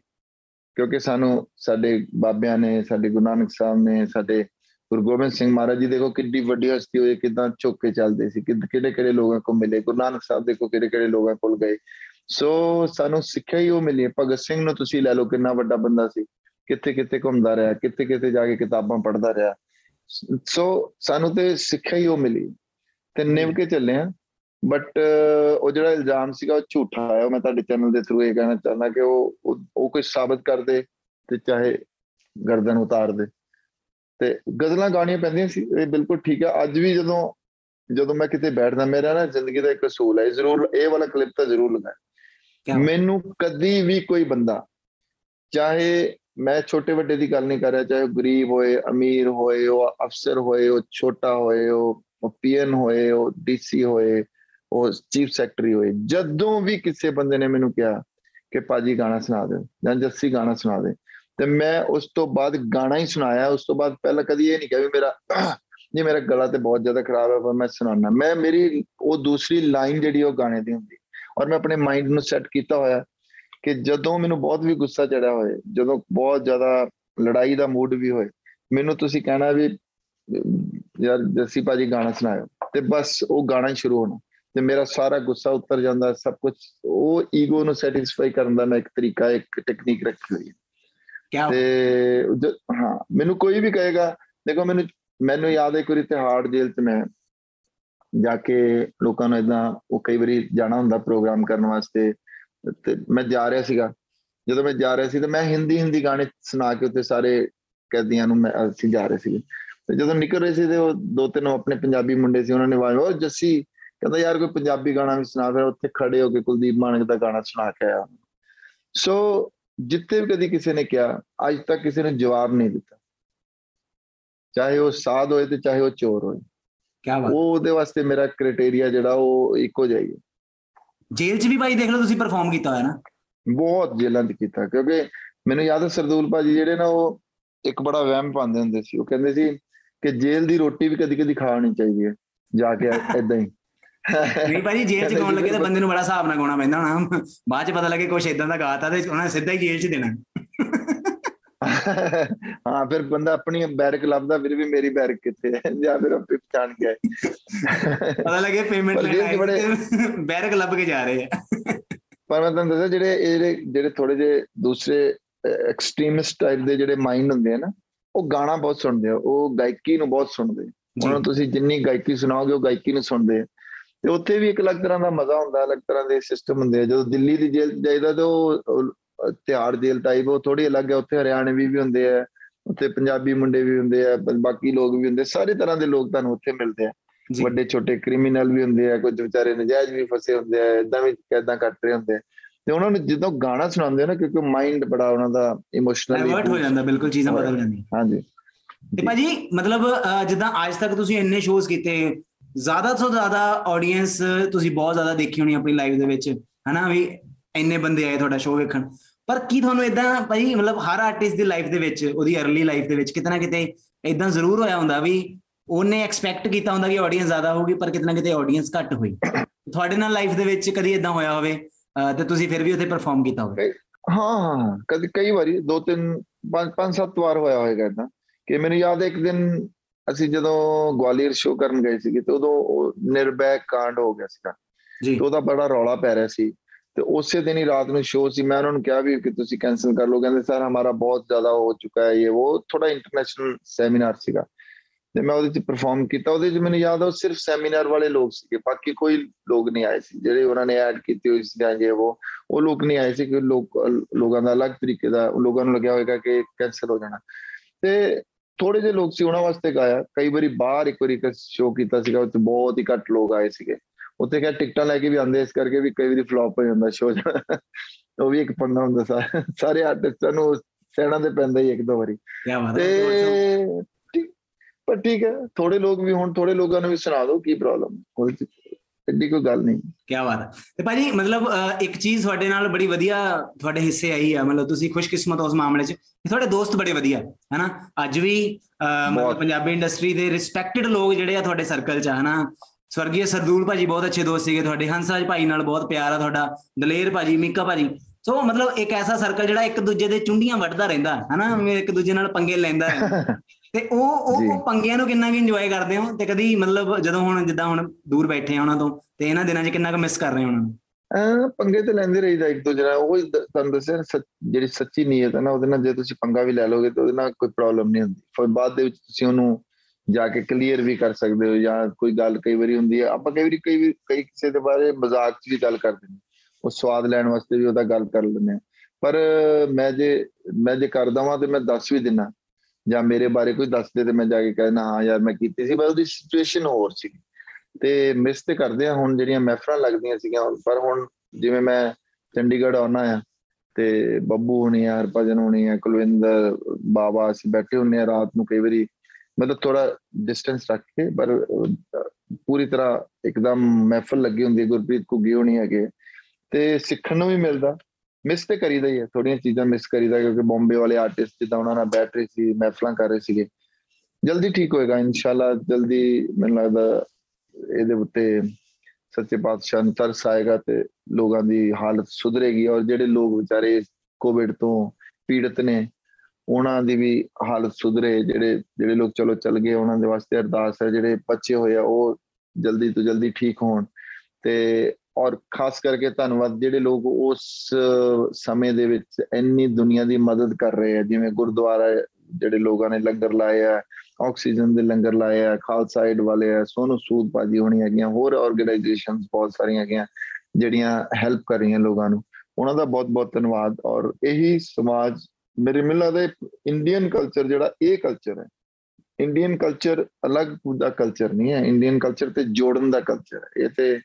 ਕਿਉਂਕਿ ਸਾਨੂੰ ਸਾਡੇ ਬਾਬਿਆਂ ਨੇ ਸਾਡੇ ਗੁਰੂ ਨਾਨਕ ਸਾਹਿਬ ਨੇ ਸਾਡੇ ਗੁਰੂ ਗੋਬਿੰਦ ਸਿੰਘ ਮਹਾਰਾਜ ਜੀ ਦੇਖੋ ਕਿੰਨੀ ਵੱਡੀ ਹਸਤੀ ਹੋਏ ਕਿਦਾਂ ਝੁੱਕ ਕੇ ਚੱਲਦੇ ਸੀ ਕਿਹੜੇ ਕਿਹੜੇ ਲੋਕਾਂ ਕੋਲ ਮਿਲੇ ਗੁਰੂ ਨਾਨਕ ਸਾਹਿਬ ਦੇਖੋ ਕਿਹੜੇ ਕਿਹੜੇ ਲੋਕਾਂ ਕੋਲ ਗਏ। ਸੋ ਸਾਨੂੰ ਸਿੱਖਿਆ ਹੀ ਉਹ ਮਿਲੀ। ਭਗਤ ਸਿੰਘ ਨੂੰ ਤੁਸੀਂ ਲੈ ਲਓ ਕਿੰਨਾ ਵੱਡਾ ਬੰਦਾ ਸੀ। ਕਿੱਥੇ ਕਿੱਥੇ ਘੁੰਮਦਾ ਰਿਹਾ ਕਿੱਥੇ ਕਿੱਥੇ ਜਾ ਕੇ ਕਿਤਾਬਾਂ ਪੜ੍ਹਦਾ ਰਿਹਾ। ਸੋ ਸਾਨੂੰ ਤੇ ਸਿੱਖਿਆ ਹੀ ਉਹ ਮਿਲੀ। ਤੇ ਨਿਭ ਕੇ ਚੱਲੇ ਆ ਬਟ ਉਹ ਜਿਹੜਾ ਇਲਜ਼ਾਮ ਸੀਗਾ ਉਹ ਝੂਠਾ ਹੈ। ਉਹ ਮੈਂ ਤੁਹਾਡੇ ਚੈਨਲ ਦੇ ਥਰੂ ਇਹ ਕਹਿਣਾ ਚਾਹੁੰਦਾ ਕਿ ਉਹ ਉਹ- ਕੋਈ ਸਾਬਤ ਕਰ ਦੇ ਤੇ ਚਾਹੇ ਗਰਦਨ ਉਤਾਰ ਦੇ। ਤੇ ਗਜ਼ਲਾਂ ਗਾਣੀਆਂ ਪੈਂਦੀਆਂ ਸੀ। ਇਹ ਬਿਲਕੁਲ ਠੀਕ ਹੈ। ਅੱਜ ਵੀ ਜਦੋਂ ਜਦੋਂ ਮੈਂ ਕਿਤੇ ਬੈਠਦਾ ਮੇਰਾ ਨਾ ਜ਼ਿੰਦਗੀ ਦਾ ਇੱਕ ਅਸੂਲ ਹੈ। ਜ਼ਰੂਰ ਇਹ ਵਾਲਾ ਕਲਿੱਪ ਤਾਂ ਜ਼ਰੂਰ ਕਿਆ? ਮੈਨੂੰ ਕਦੀ ਵੀ ਕੋਈ ਬੰਦਾ ਚਾਹੇ ਮੈਂ ਛੋਟੇ ਵੱਡੇ ਦੀ ਗੱਲ ਨਹੀਂ ਕਰ ਰਿਹਾ, ਚਾਹੇ ਉਹ ਗਰੀਬ ਹੋਏ, ਅਮੀਰ ਹੋਏ, ਉਹ ਅਫਸਰ ਹੋਏ, ਉਹ ਛੋਟਾ ਹੋਏ, ਉਹ ਪੀਐਨ ਹੋਏ, ਉਹ ਡੀਸੀ ਹੋਏ, ਉਹ ਚੀਫ ਸੈਕਟਰੀ ਹੋਏ, ਜਦੋਂ ਵੀ ਕਿਸੇ ਬੰਦੇ ਨੇ ਮੈਨੂੰ ਕਿਹਾ ਕਿ ਪਾਜੀ ਗਾਣਾ ਸੁਣਾ ਦੇ ਜਾਂ ਜੱਸੀ ਗਾਣਾ ਸੁਣਾ ਦੇ, ਤੇ ਮੈਂ ਉਸ ਤੋਂ ਬਾਅਦ ਗਾਣਾ ਹੀ ਸੁਣਾਇਆ, ਉਸ ਤੋਂ ਬਾਅਦ ਪਹਿਲਾਂ ਕਦੀ ਇਹ ਨਹੀਂ ਕਿਹਾ ਵੀ ਮੇਰਾ ਜੀ ਮੇਰਾ ਗਲਾ ਤੇ ਬਹੁਤ ਜ਼ਿਆਦਾ ਖਰਾਬ ਹੈ, ਪਰ ਮੈਂ ਸੁਣਾਉਣਾ ਮੈਂ ਮੇਰੀ, ਉਹ ਦੂਸਰੀ ਲਾਈਨ ਜਿਹੜੀ ਉਹ ਗਾਣੇ ਦੀ ਹੁੰਦੀ, ਔਰ ਮੈਂ ਆਪਣੇ ਮਾਈਂਡ ਨੂੰ ਸੈੱਟ ਕੀਤਾ ਹੋਇਆ ਕਿ ਜਦੋਂ ਮੈਨੂੰ ਬਹੁਤ ਵੀ ਗੁੱਸਾ ਚੜਿਆ ਹੋਏ ਜਦੋਂ ਬਹੁਤ ਜ਼ਿਆਦਾ ਲੜਾਈ ਦਾ ਮੂਡ ਵੀ ਹੋਏ ਮੈਨੂੰ ਤੁਸੀਂ ਕਹਿਣਾ ਵੀ ਯਾਰ ਜੱਸੀ ਭਾਜੀ ਗਾਣਾ ਸੁਣਾਇਓ। ਤੇ ਬਸ ਉਹ ਗਾਣਾ ਹੀ ਸ਼ੁਰੂ ਹੋਣਾ। ਤੇ ਮੇਰਾ ਸਾਰਾ ਗੁੱਸਾ ਉਤਰ ਜਾਂਦਾ ਸਭ ਕੁਝ ਉਹ ਈਗੋ ਨੂੰ ਸੈਟੀਸਫਾਈ ਕਰਨ ਦਾ ਮੈਂ ਇੱਕ ਤਰੀਕਾ ਇੱਕ ਟੈਕਨੀਕ ਰੱਖੀ ਹੋਈ ਹੈ। ਤੇ ਹਾਂ ਮੈਨੂੰ ਕੋਈ ਵੀ ਕਹੇਗਾ ਦੇਖੋ ਮੈਨੂੰ ਮੈਨੂੰ ਯਾਦ ਹੈ ਵਾਰੀ ਤਿਹਾੜ ਜੇਲ੍ਹ 'ਚ ਮੈਂ ਜਾ ਕੇ ਲੋਕਾਂ ਨੂੰ ਇਦਾਂ ਉਹ ਕਈ ਵਾਰੀ ਜਾਣਾ ਹੁੰਦਾ ਪ੍ਰੋਗਰਾਮ ਕਰਨ ਵਾਸਤੇ ਤੇ ਮੈਂ ਜਾ ਰਿਹਾ ਸੀਗਾ। ਜਦੋਂ ਮੈਂ ਜਾ ਰਿਹਾ ਸੀ ਤੇ ਮੈਂ ਹਿੰਦੀ ਹਿੰਦੀ ਗਾਣੇ ਸੁਣਾ ਕੇ ਉੱਤੇ ਸਾਰੇ ਕੈਦੀਆਂ ਨੂੰ ਮੈਂ ਅਸੀਂ ਜਾ ਰਹੇ ਸੀਗੇ। ਤੇ ਜਦੋਂ ਨਿਕਲ ਰਹੇ ਸੀ ਤੇ ਉਹ ਦੋ ਤਿੰਨ ਆਪਣੇ ਪੰਜਾਬੀ ਮੁੰਡੇ ਸੀ ਉਹਨਾਂ ਨੇ ਆਵਾਜ਼ ਉਹ ਜੱਸੀ ਕਹਿੰਦਾ ਯਾਰ ਕੋਈ ਪੰਜਾਬੀ ਗਾਣਾ ਵੀ ਸੁਣਾ ਫਿਰ ਉੱਥੇ ਖੜੇ ਹੋ ਕੇ ਕੁਲਦੀਪ ਮਾਨਕ ਦਾ ਗਾਣਾ ਸੁਣਾ ਕੇ ਆਇਆ ਸੋ ਜਿੱਥੇ ਵੀ ਕਦੀ ਕਿਸੇ ਨੇ ਕਿਹਾ ਅੱਜ ਤੱਕ ਕਿਸੇ ਨੇ ਜਵਾਬ ਨਹੀਂ ਦਿੱਤਾ। ਚਾਹੇ ਉਹ ਸਾਧ ਹੋਏ ਤੇ ਚਾਹੇ ਉਹ ਚੋਰ ਹੋਏ। ਕਿਆ ਬਾਤ। ਉਹ ਉਹਦੇ ਵਾਸਤੇ ਮੇਰਾ ਕ੍ਰਾਈਟੇਰੀਆ ਜਿਹੜਾ ਉਹ ਇੱਕੋ ਜਿਹਾ ਹੀ ਹੈ। ਜੇਲ੍ਹ 'ਚ ਵੀ ਭਾਈ ਦੇਖ ਲਓ ਤੁਸੀਂ ਪਰਫਾਰਮ ਕੀਤਾ ਹੋਇਆ ਨਾ। ਬਹੁਤ ਜੇਲਾਂ 'ਚ ਕੀਤਾ ਕਿਉਂਕਿ ਮੈਨੂੰ ਯਾਦ ਹੈ ਸਰਦੂਲ ਭਾਜੀ ਜਿਹੜੇ ਨਾ ਉਹ ਇੱਕ ਬੜਾ ਵਹਿਮ ਪਾਉਂਦੇ ਹੁੰਦੇ ਸੀ। ਉਹ ਕਹਿੰਦੇ ਸੀ ਕਿ ਜੇਲ੍ਹ ਦੀ ਰੋਟੀ ਵੀ ਕਦੀ ਕਦੀ ਖਾਣੀ ਚਾਹੀਦੀ ਹੈ ਜਾ ਕੇ ਏਦਾਂ ਹੀ। ਨਹੀਂ ਭਾਜੀ ਜੇਲ੍ਹ 'ਚ ਗਾਉਣ ਲੱਗੇ ਤਾਂ ਬੰਦੇ ਨੂੰ ਬੜਾ ਹਿਸਾਬ ਨਾਲ ਗਾਉਣਾ ਪੈਂਦਾ ਹੋਣਾ। ਬਾਅਦ 'ਚ ਪਤਾ ਲੱਗੇ ਕੁਛ ਇਦਾਂ ਦਾ ਗਾਤਾ ਤੇ ਉਹਨਾਂ ਸਿੱਧਾ ਹੀ ਜੇਲ੍ਹ 'ਚ ਦੇਣਾ। ਹਾਂ ਫਿਰ ਬੰਦਾ ਆਪਣੀ ਬੈਰਕ ਲੱਭਦਾ ਫਿਰ ਵੀ ਮੇਰੀ ਬੈਰਕ ਕਿੱਥੇ ਹੈ? ਜਾਂ ਫਿਰ ਆਪੇ ਪਛਾਣ ਗਿਆ ਪਤਾ ਲੱਗੇ ਪੇਮੈਂਟ ਲੈਣ ਬੈਰਕ ਲੱਭ ਕੇ ਜਾ ਰਹੇ ਆ। ਪਰ ਮੈਂ ਤੁਹਾਨੂੰ ਦੱਸਿਆ ਜਿਹੜੇ ਇਹ ਜਿਹੜੇ ਜਿਹੜੇ ਥੋੜੇ ਜਿਹੇ ਦੂਸਰੇ ਐਕਸਟ੍ਰੀਮਿਸਟ ਟਾਈਪ ਦੇ ਜਿਹੜੇ ਮਾਈਂਡ ਹੁੰਦੇ ਆ ਨਾ ਉਹ ਗਾਣਾ ਬਹੁਤ ਸੁਣਦੇ ਆ। ਉਹ ਗਾਇਕੀ ਨੂੰ ਬਹੁਤ ਸੁਣਦੇ ਆ। ਉਹਨਾਂ ਨੂੰ ਤੁਸੀਂ ਜਿੰਨੀ ਗਾਇਕੀ ਸੁਣਾਓਗੇ ਉਹ ਗਾਇਕੀ ਨੂੰ ਸੁਣਦੇ ਆ। ਤੇ ਉੱਥੇ ਵੀ ਇੱਕ ਅਲੱਗ ਤਰ੍ਹਾਂ ਦਾ ਮਜ਼ਾ ਹੁੰਦਾ ਅਲੱਗ ਤਰ੍ਹਾਂ ਦੇ ਸਿਸਟਮ ਹੁੰਦੇ ਆ। ਜਦੋਂ ਦਿੱਲੀ ਦੀ ਜੇਲ੍ਹ ਜਾਈਦਾ ਤਾਂ ਉਹ ਤਿਹਾੜ ਜੇਲ੍ਹ ਟਾਈਪ ਉਹ ਥੋੜੀ ਅਲੱਗ ਹੈ ਉੱਥੇ ਹਰਿਆਣਵੀ ਵੀ ਹੁੰਦੇ ਆ ਉੱਥੇ ਪੰਜਾਬੀ ਮੁੰਡੇ ਵੀ ਹੁੰਦੇ ਆ ਬਾਕੀ ਲੋਕ ਵੀ ਹੁੰਦੇ ਸਾਰੇ ਤਰ੍ਹਾਂ ਦੇ ਲੋਕ ਤੁਹਾਨੂੰ ਉੱਥੇ ਮਿਲਦੇ ਆ ਵੱਡੇ ਛੋਟੇ ਕ੍ਰਿਮੀਨਲ ਵੀ ਹੁੰਦੇ ਆ ਕੁਝ ਵਿਚਾਰੇ ਨਜਾਇਜ਼ ਵੀ ਫਸੇ ਹੁੰਦੇ ਆ ਇਦਾਂ ਵੀ ਕੈਦਾਂ ਕੱਟ ਰਹੇ ਹੁੰਦੇ ਤੇ ਉਹਨਾਂ ਨੂੰ ਜਦੋਂ ਗਾਣਾ ਸੁਣਾਉਂਦੇ ਆ ਨਾ ਕਿਉਂਕਿ ਮਾਈਂਡ ਬੜਾ ਉਹਨਾਂ ਦਾ ਡਾਇਵਰਟ ਹੋ ਇਮੋਸ਼ਨਲੀ ਜਾਂਦਾ ਬਿਲਕੁਲ ਚੀਜ਼ਾਂ ਬਦਲ ਜਾਂਦੀਆਂ। ਹਾਂਜੀ। ਤੇ ਭਾਜੀ ਮਤਲਬ ਜਿੱਦਾਂ ਅੱਜ ਤੱਕ ਤੁਸੀਂ ਇੰਨੇ ਸ਼ੋਜ਼ ਕੀਤੇ ਜ਼ਿਆਦਾ ਤੋਂ ਜ਼ਿਆਦਾ ਆਡੀਅנס ਤੁਸੀਂ ਬਹੁਤ ਜ਼ਿਆਦਾ ਦੇਖੀ ਹੋਣੀ ਆਪਣੀ ਲਾਈਫ ਦੇ ਵਿੱਚ ਹਨਾ ਵੀ ਇੰਨੇ ਬੰਦੇ ਆਏ ਤੁਹਾਡਾ ਸ਼ੋਅ ਵੇਖਣ। ਪਰ ਕੀ ਤੁਹਾਨੂੰ ਇਦਾਂ ਭਾਈ ਮਤਲਬ ਹਰ ਆਰਟਿਸਟ ਦੀ ਲਾਈਫ ਦੇ ਵਿੱਚ ਉਹਦੀ अर्ਲੀ ਲਾਈਫ ਦੇ ਵਿੱਚ ਕਿਤਨਾ ਕਿਤੇ ਇਦਾਂ ਜ਼ਰੂਰ ਹੋਇਆ ਹੁੰਦਾ ਵੀ ਉਹਨੇ ਐਕਸਪੈਕਟ ਕੀਤਾ ਹੁੰਦਾ ਕਿ ਆਡੀਅנס ਜ਼ਿਆਦਾ ਹੋਊਗੀ ਪਰ ਕਿਤਨਾ ਕਿਤੇ ਆਡੀਅנס ਘੱਟ ਹੋਈ। ਤੁਹਾਡੇ ਨਾਲ ਲਾਈਫ ਦੇ ਵਿੱਚ ਕਦੀ ਇਦਾਂ ਹੋਇਆ ਹੋਵੇ ਤੇ ਤੁਸੀਂ ਫਿਰ ਵੀ ਉੱਥੇ ਪਰਫਾਰਮ ਕੀਤਾ ਹੋਵੇ? ਹਾਂ ਹਾਂ ਕਦੀ ਕਈ ਵਾਰੀ ਦੋ ਤਿੰਨ ਪੰਜ ਪੰਜ ਸੱਤ ਵਾਰ ਹੋਇਆ ਹੋਏਗਾ ਇਦਾਂ ਕਿ ਮੈਨੂੰ ਯਾਦ ਹੈ ਇੱਕ ਦਿਨ ਅਸੀਂ ਜਦੋਂ ਗਵਾਲੀਅਰ ਸ਼ੋਅ ਕਰਨ ਗਏ ਸੀ ਤੇ ਉਦੋਂ ਨਿਰਭੈ ਕਾਂਡ ਹੋ ਗਿਆ ਸੀਗਾ। ਜੀ। ਤੇ ਉਹਦਾ ਬੜਾ ਰੌਲਾ ਪੈ ਰਿਹਾ ਸੀ। ਤੇ ਉਸੇ ਦਿਨ ਹੀ ਰਾਤ ਨੂੰ ਸ਼ੋਅ ਸੀ, ਮੈਂ ਉਹਨਾਂ ਨੂੰ ਕਿਹਾ ਵੀ ਕਿ ਤੁਸੀਂ ਕੈਨਸਲ ਕਰ ਲਓ, ਕਹਿੰਦੇ ਸਰ ਹਮਾਰਾ ਬਹੁਤ ਜ਼ਿਆਦਾ ਹੋ ਚੁੱਕਾ ਹੈ ਇਹ ਉਹ ਥੋੜਾ ਇੰਟਰਨੈਸ਼ਨਲ ਸੈਮੀਨਾਰ ਸੀਗਾ। ਤੇ ਮੈਂ ਉਹਦੇ 'ਚ ਪਰਫਾਰਮ ਕੀਤਾ, ਉਹਦੇ 'ਚ ਮੈਨੂੰ ਯਾਦ ਆ, ਉਹ ਸਿਰਫ ਸੈਮੀਨਾਰ ਵਾਲੇ ਲੋਕ ਸੀਗੇ, ਬਾਕੀ ਕੋਈ ਲੋਕ ਨਹੀਂ ਆਏ ਸੀ, ਜਿਹੜੇ ਉਹਨਾਂ ਨੇ ਐਡ ਕੀਤੀ ਹੋਈ ਸੀ ਜਾਂ ਜੇ ਉਹ ਉਹ ਲੋਕ ਨਹੀਂ ਆਏ ਸੀ ਕਿ ਲੋਕ, ਲੋਕਾਂ ਦਾ ਅਲੱਗ ਤਰੀਕੇ ਦਾ, ਲੋਕਾਂ ਨੂੰ ਲੱਗਿਆ ਹੋਵੇਗਾ ਕਿ ਕੈਨਸਲ ਹੋ ਜਾਣਾ। ਤੇ ਥੋੜੇ ਜਿਹੇ ਲੋਕ ਸੀ, ਉਹਨਾਂ ਵਾਸਤੇ ਗਾਇਆ, ਕਈ ਵਾਰੀ ਬਾਹਰ ਇੱਕ ਵਾਰੀ ਇੱਕ ਸ਼ੋਅ ਕੀਤਾ ਸੀਗਾ ਉੱਥੇ ਬਹੁਤ ਹੀ ਘੱਟ ਲੋਕ ਆਏ ਸੀਗੇ। ਉੱਥੇ ਕਿਹਾ ਟਿਕਟਾਂ ਲੈ ਕੇ ਵੀ ਆਉਂਦੇ ਇਸ ਕਰਕੇ ਵੀ ਕਈ ਵਾਰੀ ਫਲॉप ਹੋ ਜਾਂਦਾ ਸ਼ੋਅ ਉਹ ਵੀ ਇੱਕ ਪੰਗਾ ਹੁੰਦਾ ਸਾਰੇ ਆਰਟਿਸਟਾਂ ਨੂੰ ਸਹਿਣਾ ਤੇ ਪੈਂਦਾ ਹੀ ਇੱਕ ਦੋ ਵਾਰੀ। ਹੈ ਤੇ ਪਰ ਠੀਕ ਹੈ ਥੋੜੇ ਲੋਕ ਵੀ ਹੁਣ ਥੋੜੇ ਲੋਕਾਂ ਨੂੰ ਵੀ ਸੁਣਾ ਦਿਓ ਕੀ ਪ੍ਰੋਬਲਮ ਕੋਈ ਐਡੀ ਕੋਈ ਗੱਲ ਨਹੀਂ। ਕੀ ਬਾਤ ਹੈ। ਤੇ ਭਾਜੀ ਮਤਲਬ ਇੱਕ ਚੀਜ਼ ਤੁਹਾਡੇ ਨਾਲ ਬੜੀ ਵਧੀਆ ਤੁਹਾਡੇ ਹਿੱਸੇ ਆਈ ਆ ਮਤਲਬ ਤੁਸੀਂ ਖੁਸ਼ਕਿਸਮਤ ਹੋ ਉਸ ਮਾਮਲੇ 'ਚ। ਤੁਹਾਡੇ ਦੋਸਤ ਬੜੇ ਵਧੀਆ ਹਨਾ? ਅੱਜ ਵੀ ਮਤਲਬ। ਪੰਜਾਬੀ ਇੰਡਸਟਰੀ ਦੇ ਰਿਸਪੈਕਟਡ ਲੋਕ ਜਿਹੜੇ ਆ ਤੁਹਾਡੇ ਸਰਕਲ 'ਚ ਹਨਾ? ਸਵਰਗੀ ਸਰਦੂਲ ਭਾਜੀ ਬਹੁਤ ਅੱਛੇ ਦੋਸਤ ਸੀਗੇ ਤੁਹਾਡੇ ਹੰਸਰਾਜ ਭਾਈ ਨਾਲ ਬਹੁਤ ਪਿਆਰ ਆ ਤੁਹਾਡਾ ਦਲੇਰ ਭਾਜੀ ਮੀਕਾ ਭਾਜੀ। ਸੋ ਮਤਲਬ ਇੱਕ ਐਸਾ ਸਰਕਲ ਜਿਹੜਾ ਇੱਕ ਦੂਜੇ ਦੇ ਚੁੰਡੀਆਂ ਵੱਢਦਾ ਰਹਿੰਦਾ ਹਨਾ? ਇੱਕ ਦੂਜੇ ਨਾਲ ਪੰਗੇ ਲੈਂਦਾ। ਹੈ ਤੇ ਉਹ ਉਹ ਪੰਗਿਆਂ ਨੂੰ ਕਿੰਨਾ ਕੁ ਇੰਜੋਏ ਕਰਦੇ ਹੋ? ਤੇ ਕਦੀ ਮਤਲਬ ਜਦੋਂ ਹੁਣ ਜਿੱਦਾਂ ਹੁਣ ਦੂਰ ਬੈਠੇ ਆ ਉਹਨਾਂ ਤੋਂ ਤੇ ਇਹਨਾਂ ਦਿਨਾਂ 'ਚ ਕਿੰਨਾ ਕੁ ਮਿਸ ਕਰ ਰਹੇ ਹੋ ਉਹਨਾਂ ਨੂੰ? ਪੰਗੇ ਤੇ ਲੈਂਦੇ ਰਹੀਦਾ ਇੱਕ ਦੂਜੇ ਨਾਲ। ਉਹ ਤੁਹਾਨੂੰ ਦੱਸਿਆ ਜਿਹੜੀ ਸੱਚੀ ਨੀਅਤ ਹੈ ਨਾ ਉਹਦੇ ਨਾਲ ਜੇ ਤੁਸੀਂ ਪੰਗਾ ਵੀ ਲੈ ਲੋਗੇ ਤਾਂ ਉਹਦੇ ਨਾਲ ਕੋਈ ਪ੍ਰੋਬਲਮ ਨਹੀਂ ਹੁੰਦੀ। ਫਿਰ ਬਾਅਦ ਦੇ ਵਿੱਚ ਤੁਸੀਂ ਉਹਨੂੰ ਜਾ ਕੇ ਕਲੀਅਰ ਵੀ ਕਰ ਸਕਦੇ ਹੋ ਜਾਂ ਕੋਈ ਗੱਲ ਕਈ ਵਾਰੀ ਹੁੰਦੀ ਹੈ ਆਪਾਂ ਕਈ ਵਾਰੀ ਕਈ ਵਾਰੀ- ਕਈ ਕਿਸੇ ਦੇ ਬਾਰੇ ਮਜ਼ਾਕ 'ਚ ਵੀ ਗੱਲ ਕਰ ਦਿੰਦੇ ਹਾਂ। ਉਹ ਸਵਾਦ ਲੈਣ ਵਾਸਤੇ ਵੀ ਉਹਦਾ ਗੱਲ ਕਰ ਲੈਂਦੇ ਹਾਂ। ਪਰ ਮੈਂ ਜੇ ਮੈਂ ਜੇ ਕਰਦਾ ਵਾਂ ਤੇ ਮੈਂ ਦੱਸ ਵੀ ਦਿੰਨਾ ਜਾਂ ਮੇਰੇ ਬਾਰੇ ਕੋਈ ਦੱਸ ਦੇ ਤੇ ਮੈਂ ਜਾ ਕੇ ਕਹਿਣਾ ਹਾਂ ਯਾਰ ਮੈਂ ਕੀਤੀ ਸੀ ਪਰ ਉਹਦੀ ਸਿਚੁਏਸ਼ਨ ਹੋਰ ਸੀ। ਤੇ ਮਿਸ ਤੇ ਕਰਦੇ ਆ ਹੁਣ ਜਿਹੜੀਆਂ ਮਹਿਫਲਾਂ ਲੱਗਦੀਆਂ ਸੀਗੀਆਂ ਹੁਣ, ਪਰ ਹੁਣ ਜਿਵੇਂ ਮੈਂ ਚੰਡੀਗੜ੍ਹ ਆਉਣਾ ਆ ਤੇ ਬੱਬੂ ਹੋਣੀ ਆ ਹਰਭਜਨ ਹੋਣੀ ਆ ਕੁਲਵਿੰਦਰ ਬਾਬਾ ਅਸੀਂ ਬੈਠੇ ਹੁੰਨੇ ਆ ਰਾਤ ਨੂੰ ਕਈ ਵਾਰੀ। ਮਤਲਬ ਥੋੜਾ ਡਿਸਟੈਂਸ ਰੱਖ ਕੇ ਪਰ ਅਹ, ਪੂਰੀ ਤਰ੍ਹਾਂ ਇੱਕਦਮ ਮਹਿਫਲ ਲੱਗੀ ਹੁੰਦੀ ਹੈ ਗੁਰਪ੍ਰੀਤ ਘੁੱਗੀ ਹੋਣੀ ਹੈਗੇ ਤੇ ਸਿੱਖਣ ਨੂੰ ਵੀ ਮਿਲਦਾ। ਮਿਸ ਤੇ ਕਰੀਦਾ ਹੀ ਹੈ ਥੋੜੀਆਂ ਚੀਜ਼ਾਂ ਮਿਸ ਕਰੀਦਾ ਕਿਉਂਕਿ ਬੰਬੇ ਵਾਲੇ ਆਰਟਿਸਟ ਜਿੱਦਾਂ ਉਹਨਾਂ ਨਾਲ ਬੈਠ ਰਹੇ ਸੀ ਮਹਿਫਲਾਂ ਕਰ ਰਹੇ ਸੀਗੇ। ਜਲਦੀ ਠੀਕ ਹੋਏਗਾ ਇਨਸ਼ਾਅੱਲਾ ਜਲਦੀ ਮੈਨੂੰ ਲੱਗਦਾ ਇਹਦੇ ਉੱਤੇ ਸੱਚੇ ਪਾਤਸ਼ਾਹ ਨੂੰ ਤਰਸ ਆਏਗਾ ਤੇ ਲੋਕਾਂ ਦੀ ਹਾਲਤ ਸੁਧਰੇਗੀ ਔਰ ਜਿਹੜੇ ਲੋਕ ਵਿਚਾਰੇ ਕੋਵਿਡ ਤੋਂ ਪੀੜਤ ਨੇ ਉਹਨਾਂ ਦੀ ਵੀ ਹਾਲਤ ਸੁਧਰੇ, ਜਿਹੜੇ ਜਿਹੜੇ ਲੋਕ ਚਲੋ ਚੱਲ ਗਏ, ਉਹਨਾਂ ਦੇ ਵਾਸਤੇ ਅਰਦਾਸ ਹੈ, ਜਿਹੜੇ ਬੱਚੇ ਹੋਏ ਆ, ਉਹ ਜਲਦੀ ਤੋਂ ਜਲਦੀ ਠੀਕ ਹੋਣ। ਤੇ ਔਰ ਖਾਸ ਕਰਕੇ ਧੰਨਵਾਦ, ਜਿਹੜੇ ਲੋਕ ਉਸ ਸਮੇਂ ਦੇ ਵਿੱਚ ਇੰਨੀ ਦੁਨੀਆ ਦੀ ਮਦਦ ਕਰ ਰਹੇ ਆ, ਜਿਵੇਂ ਗੁਰਦੁਆਰਾ ਜਿਹੜੇ ਲੋਕਾਂ ਨੇ ਲੰਗਰ ਲਾਏ ਆ, ਆਕਸੀਜਨ ਦੇ ਲੰਗਰ ਲਾਏ ਆ, ਖਾਲਸਾ ਏਡ ਵਾਲੇ ਆ ਸੋਨੂ ਸੂਦ ਭਾਜੀ ਹੋਣੀ ਹੈਗੀਆਂ, ਹੋਰ ਆਰਗੇਨਾਈਜੇਸ਼ਨਸ ਬਹੁਤ ਸਾਰੀਆਂ ਹੈਗੀਆਂ, ਜਿਹੜੀਆਂ ਹੈਲਪ ਕਰ ਰਹੀਆਂ ਲੋਕਾਂ ਨੂੰ। ਉਹਨਾਂ ਦਾ ਬਹੁਤ ਬਹੁਤ ਧੰਨਵਾਦ ਔਰ ਇਹੀ ਸਮਾਜ ਮੇਰੇ ਮੈਨੂੰ ਲੱਗਦਾ ਇੰਡੀਅਨ ਕਲਚਰ ਜਿਹੜਾ ਇਹ ਕਲਚਰ ਹੈ ਇੰਡੀਅਨ ਕਲਚਰ ਅਲੱਗ ਦਾ ਕਲਚਰ ਨਹੀਂ ਹੈ ਇੰਡੀਅਨ ਕਲਚਰ ਤੇ ਜੋੜਨ ਦਾ ਕਲਚਰ ਹੈ ਇਹ ਤੇ